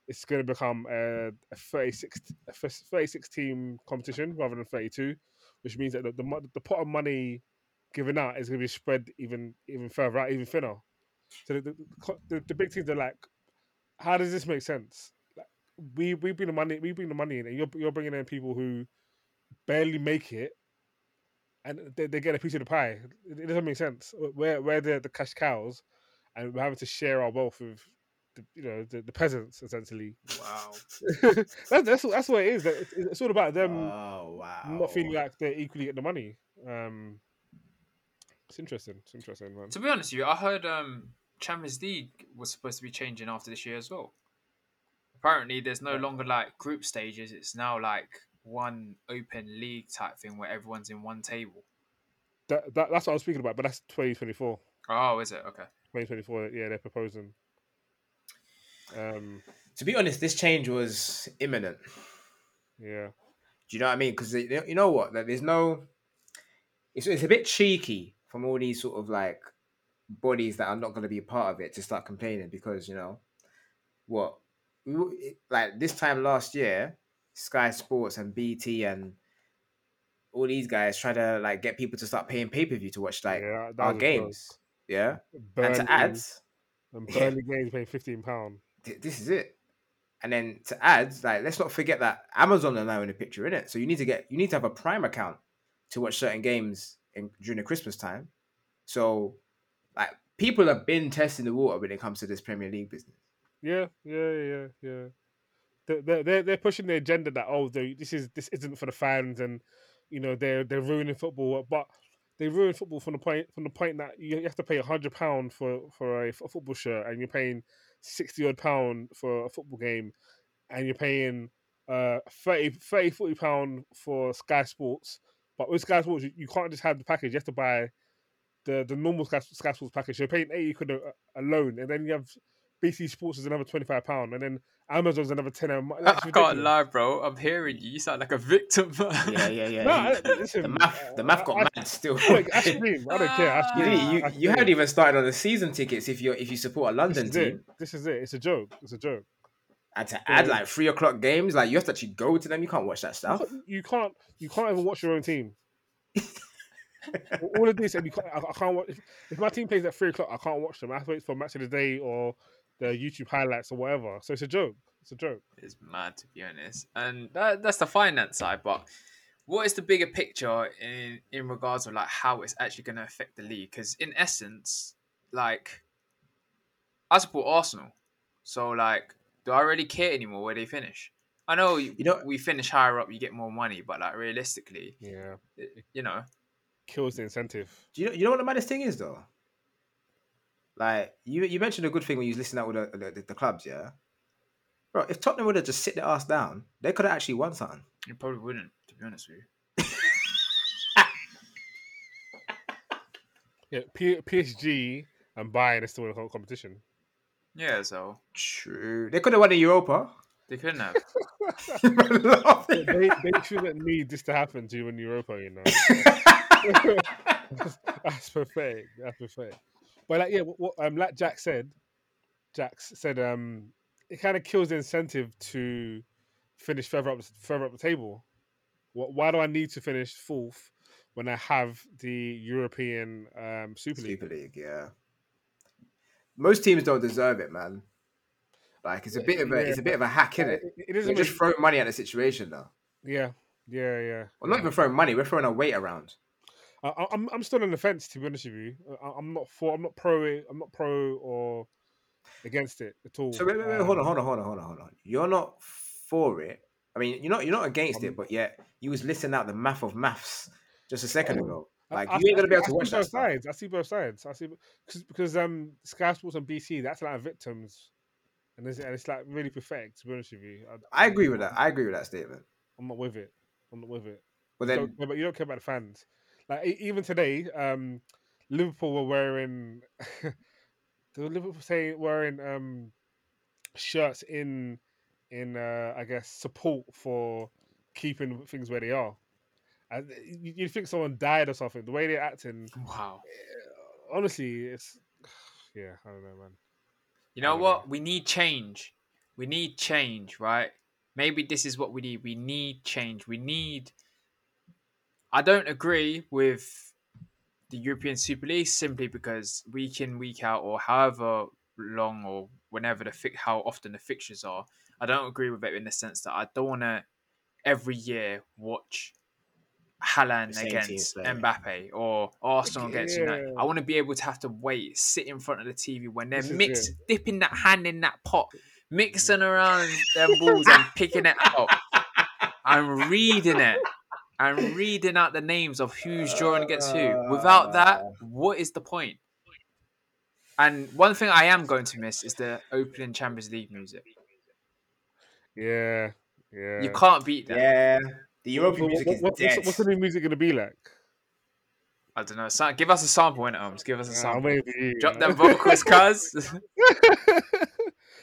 it's going to become a, a 36, a 36 team competition rather than thirty two, which means that the, the the pot of money given out is going to be spread even even further out, even thinner. So the the, the, big teams are like, how does this make sense? Like, we we bring the money, we bring the money in, and you're you're bringing in people who barely make it, and they, they get a piece of the pie. It, it doesn't make sense. We're we're the, the cash cows, and we're having to share our wealth with. The, you know the, the peasants essentially. Wow. that's, that's that's what it is. It's, it's all about them oh, wow. not feeling like they're equally getting the money. Um, it's interesting. It's interesting, man. To be honest with you, I heard um, Champions League was supposed to be changing after this year as well. Apparently, there's no longer like group stages. It's now like one open league type thing where everyone's in one table. That, that that's what I was speaking about, but that's 2024. Oh, is it? Okay. 2024. Yeah, they're proposing. Um, To be honest, this change was imminent. yeah. Do you know what I mean? Because you know what? Like, there's no. It's, it's a bit cheeky from all these sort of like bodies that are not going to be a part of it to start complaining because you know what? We, w- it- like this time last year, Sky Sports and BT and all these guys try to like get people to start paying pay per view to watch like yeah, our games. Yeah, Burnley, and to ads and. Burnley games paying 15 pound. Th- this is it. And then to add, like, let's not forget that Amazon are now in the picture, in it. So you need to get, you need to have a Prime account to watch certain games in, during the Christmas time. So, like, people have been testing the water when it comes to this Premier League business. Yeah, yeah, yeah, yeah. They're they're they're, pushing the agenda that oh, this is this isn't for the fans, and you know they're they're ruining football, but they ruin football from the point from the point that you have to pay a hundred pound for for a football shirt, and you're paying sixty odd pound for a football game, and you're paying uh 30, 30 40 pound for Sky Sports. But with Sky Sports, you, you can't just have the package. You have to buy the the normal Sky, Sky Sports package. You're paying eighty quid a- alone, and then you have BT Sports is another twenty five pound, and then Amazon's another ten. a month. I That's can't ridiculous. lie, bro. I'm hearing you. You sound like a victim. Yeah, yeah, yeah. No, I- listen, the math, the math got I- mad still. I don't- I scream. I don't care. I You, you, you haven't even started on the season tickets if you if you support a London this team. It. This is it. It's a joke. It's a joke. And to add like three o'clock games, like you have to actually go to them. You can't watch that stuff. You can't. You can't even watch your own team. All of this, and you can't, I, I can't watch. If, if my team plays at three o'clock, I can't watch them. I have to wait for match of the day or the YouTube highlights or whatever. So it's a joke. It's a joke. It's mad to be honest, and that, that's the finance side. But what is the bigger picture in in regards of like how it's actually going to affect the league? Because in essence, like I support Arsenal, so like, do I really care anymore where they finish? I know you, You know- we finish higher up, you get more money, but like realistically, Yeah, it- you know, kills the incentive. Do you know, you know what the maddest thing is though? Like you you mentioned a good thing when you was listening out with the, the, the clubs, yeah. Bro, if Tottenham would have just sit their ass down, they could have actually won something. you probably wouldn't. To be honest with you, Yeah, P- PSG and Bayern are still in the competition. yeah. So True. They could have won the Europa. they couldn't have. they, they shouldn't need this to happen to you in Europa, you know. That's pathetic. That's pathetic. But like, yeah, what, what um, like Jack said, Jack said, um, it kind of kills the incentive to finish further up, further up the table. What? Why do I need to finish fourth when I have the European um, Super League? Super League, yeah. Most teams don't deserve it, man. Like it's a bit of a it's a bit of a hack, isn't it? It, isn't just throwing money at the situation, though. yeah, yeah, yeah. Well, not yeah. even throwing money. We're throwing our weight around. I, I- I'm I'm still on the fence to be honest with you. I, I'm not for. I'm not pro. it- I'm not pro or against it at all. So wait, wait, wait, hold on, Um, hold on, hold on, hold on, hold on. You're not for it. I mean, you're not you're not against Um, it, but yet you was listing out the math of maths just a second ago. Like I- you ain't gonna be able to watch both sides. I see both sides. I see because because um Sky Sports and BC that's like victims, and it's, and it's like really pathetic to be honest with you. I agree with that. I agree with that statement. I'm not with it. I'm not with it. But You then don't you don't care about the fans. Like even today, um, Liverpool were wearing. the Liverpool say wearing um shirts in in uh, I guess support for keeping things where they are. And you, think someone died or something? The way they're acting, Wow. honestly, it's yeah. I don't know, man. You know don't know. what? We need change. We need change, right? Maybe this is what we need. We need change. We need. I don't agree with the European Super League simply because week in, week out, or however long or whenever the fi- how often the fixtures are. I don't agree with it in the sense that I don't want to every year watch Haaland The same teams against play. Mbappe or Arsenal against United. I want to be able to have to wait, sit in front of the TV when they're This is mix, dipping that hand in that pot, mixing mm. around them balls and picking it out. I'm reading it. I'm reading out the names of who's drawing against who. Without that, ah. what is the point? And one thing I am going to miss is the opening Champions League music. Yeah, yeah. You can't beat that. yeah, the What- European what- music what- is what's, dead. what's the new music gonna be like? I don't know. So, give us a sample in it, Ohms. Give us a Nah, sample. waiting for Drop man. them vocals, cuz.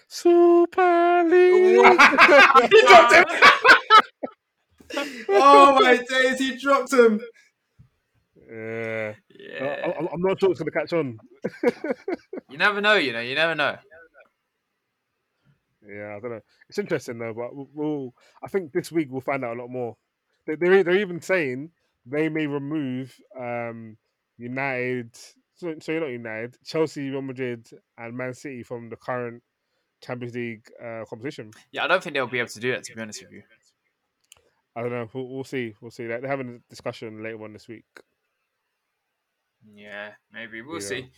Super League. He dropped him. Oh my days, he dropped him. yeah. I, yeah. I- I'm not sure it's gonna catch on. You never know, you know. You never know. Yeah, I don't know. It's interesting though, but we'll, we'll I think this week we'll find out a lot more. They, they're they're even saying they may remove um United. So, so you're not United, Chelsea, Real Madrid, and Man City from the current Champions League uh, competition. Yeah, I don't think they'll be able to do that, to be honest with you. I don't know. We'll, we'll see. We'll see. Like, they're having a discussion later on this week. Yeah, maybe. We'll Yeah. see.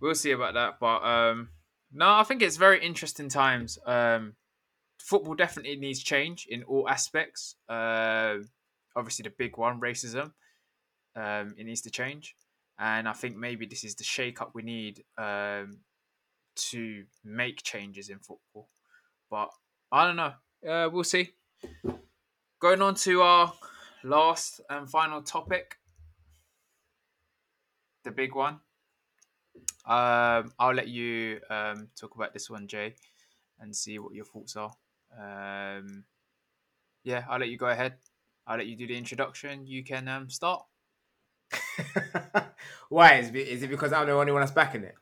We'll see about that. But um No, I think it's very interesting times. Um, football definitely needs change in all aspects. Uh, obviously, the big one, racism, um, it needs to change, and I think maybe this is the shake-up we need um, to make changes in football. But I don't know. Uh, we'll see. Going on to our last and final topic, the big one. Um, I'll let you um, talk about this one, Jay, and see what your thoughts are. Um, yeah, I'll let you go ahead. I'll let you do the introduction. You can um, start. Why? Is it, is it because I'm the only one that's backing it?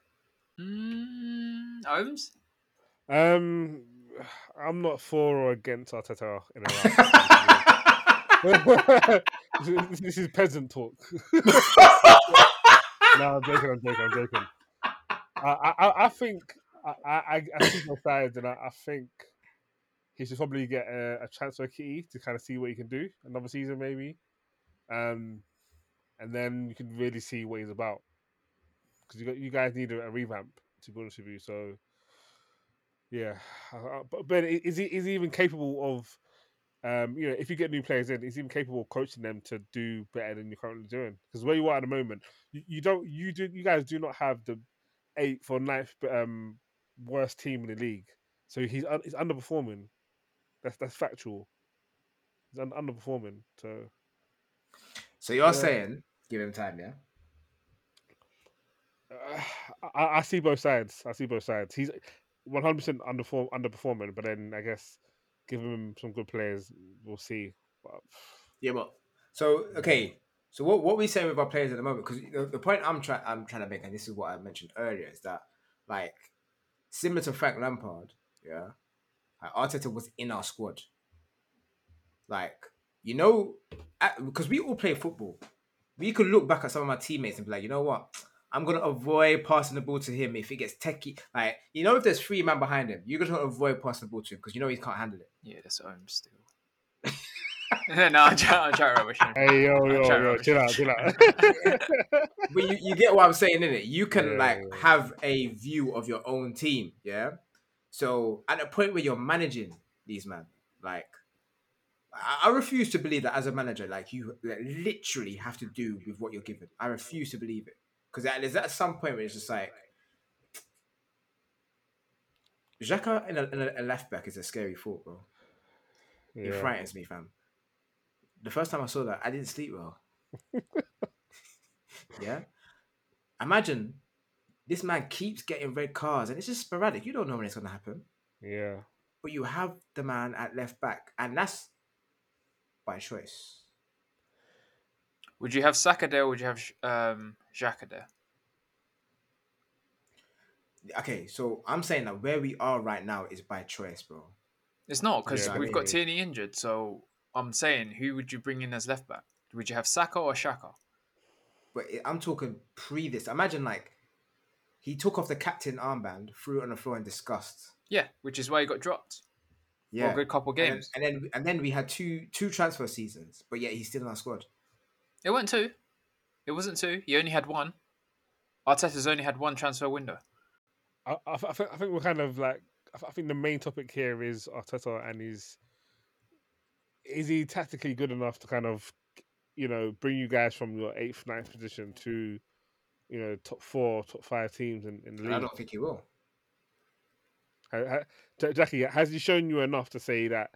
Mm, Ohms? Um, I'm not for or against Arteta in a this, this is peasant talk. no, I'm joking. I'm joking. I'm joking. I, I, I think I, I, I see sides, and I, I think he should probably get a, a transfer key to kind of see what he can do another season, maybe. Um, and then you can really see what he's about because you you guys need a, a, revamp to be honest with you. So, yeah, but Ben, is he is he even capable of? Um, you know, if you get new players in, he's even capable of coaching them to do better than you're currently doing? Because where you are at the moment, you, you don't, you do, you guys do not have the eighth or ninth um, worst team in the league. So he's he's underperforming. That's that's factual. He's un- underperforming. So, so you're yeah. saying give him time, yeah? Uh, I, I, see both sides. I see both sides. He's 100 percent underperform, underperforming, but then I guess give him some good players. We'll see. But... Yeah, but so okay. So what what we say with our players at the moment? Because the, the point I'm trying I'm trying to make, and this is what I mentioned earlier, is that like similar to Frank Lampard, yeah, like, Arteta was in our squad. Like you know, because we all play football, we could look back at some of my teammates and be like, you know what, I'm gonna avoid passing the ball to him if he gets techie. Like you know, if there's three men behind him, you're gonna avoid passing the ball to him because you know he can't handle it. Yeah, that's what I'm still. no, I'm trying, I'm trying to rubbish him. Hey, yo, yo, yo, chill out, chill out. but you, you get what I'm saying, innit? You can yeah, like yeah. have a view of your own team, yeah? So at the point where you're managing these men, like I, I refuse to believe that as a manager, like you like, literally have to do with what you're given. I refuse to believe it. Because there's at some point where it's just like Xhaka in a, in a left back is a scary thought, bro. Yeah. It frightens me, fam the first time I saw that, I didn't sleep well. yeah. Imagine this man keeps getting red cards and it's just sporadic. You don't know when it's going to happen. Yeah. But you have the man at left back, and that's by choice. Would you have Saka there would you have um, There? Okay, so I'm saying that where we are right now is by choice, bro. It's not because yeah, we've got Tierney injured, so I'm saying, who would you bring in as left back? Would you have Saka or Xhaka? But I'm talking pre this. Imagine like he took off the captain armband, threw it on the floor in disgust. Yeah, which is why he got dropped. Yeah, for a good couple games. And then, and then and then we had two two transfer seasons, but yet he's still in our squad. It went two. It wasn't two. He only had one. Arteta's only had one transfer window. I, I, I, think, I think we're kind of like I think the main topic here is Arteta and his is he tactically good enough to kind of, you know, bring you guys from your eighth, ninth position to, you know, top four, top five teams in, in the league? I don't think he will. Jackie, has he shown you enough to say that,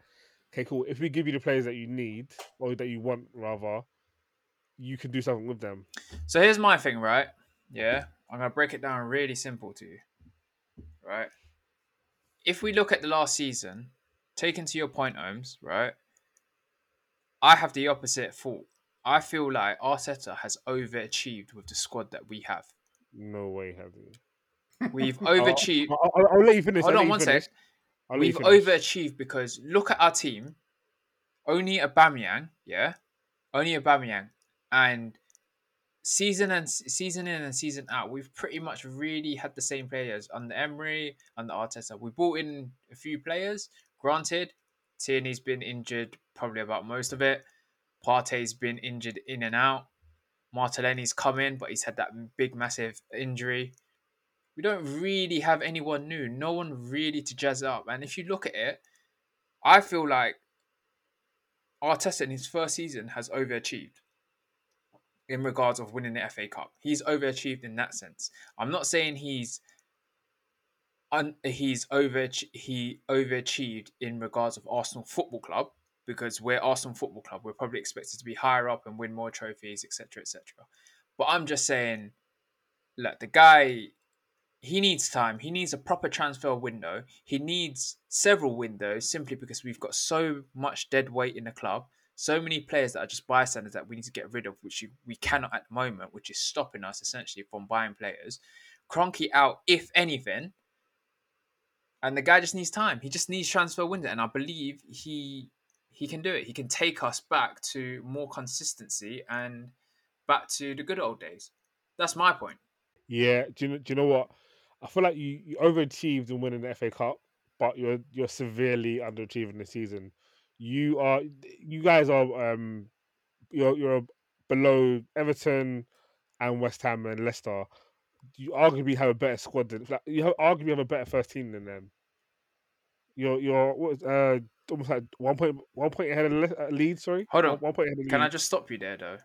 okay, cool, if we give you the players that you need, or that you want, rather, you can do something with them? So here's my thing, right? Yeah, I'm going to break it down really simple to you, right? If we look at the last season, taken to your point, Ohms, right? I have the opposite thought. I feel like Arteta has overachieved with the squad that we have. No way, have you? We've overachieved. I'll, I'll, I'll, let you finish. Hold on one sec. We've overachieved because look at our team. Only Aubameyang, yeah, only Aubameyang, and season and season in and season out, we've pretty much really had the same players on the Emery, under Arteta. We brought in a few players. Granted, Tierney's been injured probably about most of it. Partey's been injured in and out. Martinelli's come in, but he's had that big, massive injury. We don't really have anyone new. No one really to jazz up. And if you look at it, I feel like Arteta in his first season has overachieved in regards of winning the FA Cup. He's overachieved in that sense. I'm not saying he's un, he's over he overachieved in regards of Arsenal Football Club because we're Arsenal Football Club. We're probably expected to be higher up and win more trophies, etc., etc. But I'm just saying, look, the guy he needs time. He needs a proper transfer window. He needs several windows simply because we've got so much dead weight in the club. So many players that are just bystanders that we need to get rid of, which we cannot at the moment, which is stopping us essentially from buying players. Kroenke out, if anything, and the guy just needs time. He just needs transfer window, and I believe he he can do it. He can take us back to more consistency and back to the good old days. That's my point. Yeah, do you, do you know what? I feel like you, you overachieved in winning the FA Cup, but you're you're severely underachieving the season. You are you guys are um you're you're below Everton and West Ham and Leicester. You arguably have a better squad than like, you have, arguably have a better first team than them. You're you're what uh almost like one point one point ahead of the uh, lead. Sorry, hold on. One, one point ahead of lead. Can I just stop you there though?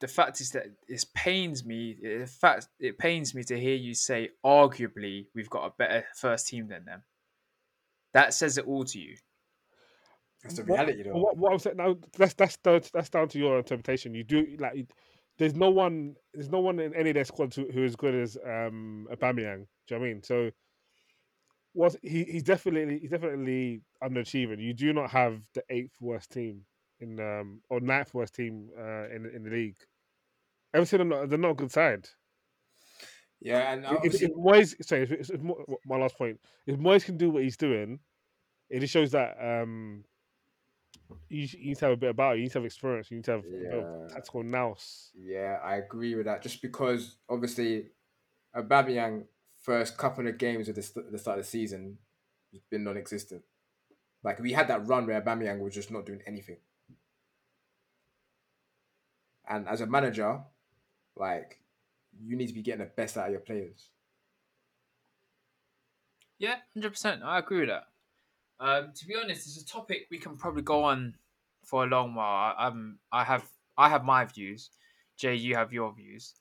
the fact is that it pains me. In fact, it pains me to hear you say arguably we've got a better first team than them. That says it all to you. That's the reality, what, though. What, what I'm saying now, that's that's that's that's down to your interpretation. You do like, there's no one, there's no one in any of their squads who, who is good as um Aubameyang. Do you know what I mean? So, was he? He's definitely he's definitely underachieving. You do not have the eighth worst team in um or ninth worst team uh in in the league. Everton are not they're not a good side. Yeah, and If, if Moyes, sorry, if, if, if my last point, if Moyes can do what he's doing, it just shows that um, you, you need to have a bit about it. You need to have experience. You need to have a bit Yeah. of tactical nous. yeah, I agree with that. Just because obviously, Aubameyang first couple of games at the, st- the start of the season has been non-existent. Like we had that run where Aubameyang was just not doing anything. And as a manager, like you need to be getting the best out of your players. Yeah, hundred percent. I agree with that. Um, to be honest, it's a topic we can probably go on for a long while. I, um, I have I have my views. Jay, you have your views.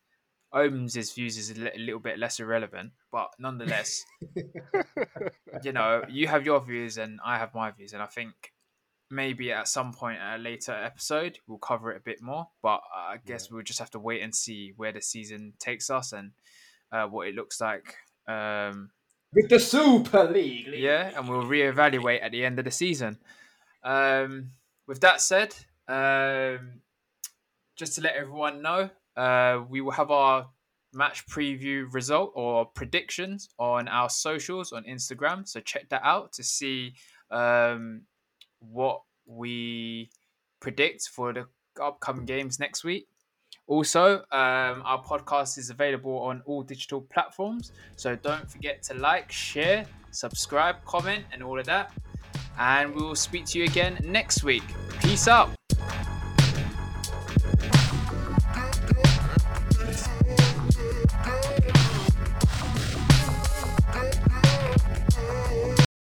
Ohm's views is a li- a little bit less irrelevant, but nonetheless, you know, you have your views and I have my views, and I think maybe at some point at a later episode we'll cover it a bit more. But I guess we'll just have to wait and see where the season takes us and uh, what it looks like. Um, With the Super League. yeah, and we'll reevaluate at the end of the season. Um, with that said, um, just to let everyone know, uh, we will have our match preview result or predictions on our socials on Instagram. So check that out to see um, what we predict for the upcoming games next week. Also, um, our podcast is available on all digital platforms. So don't forget to like, share, subscribe, comment, and all of that. And we will speak to you again next week. Peace out.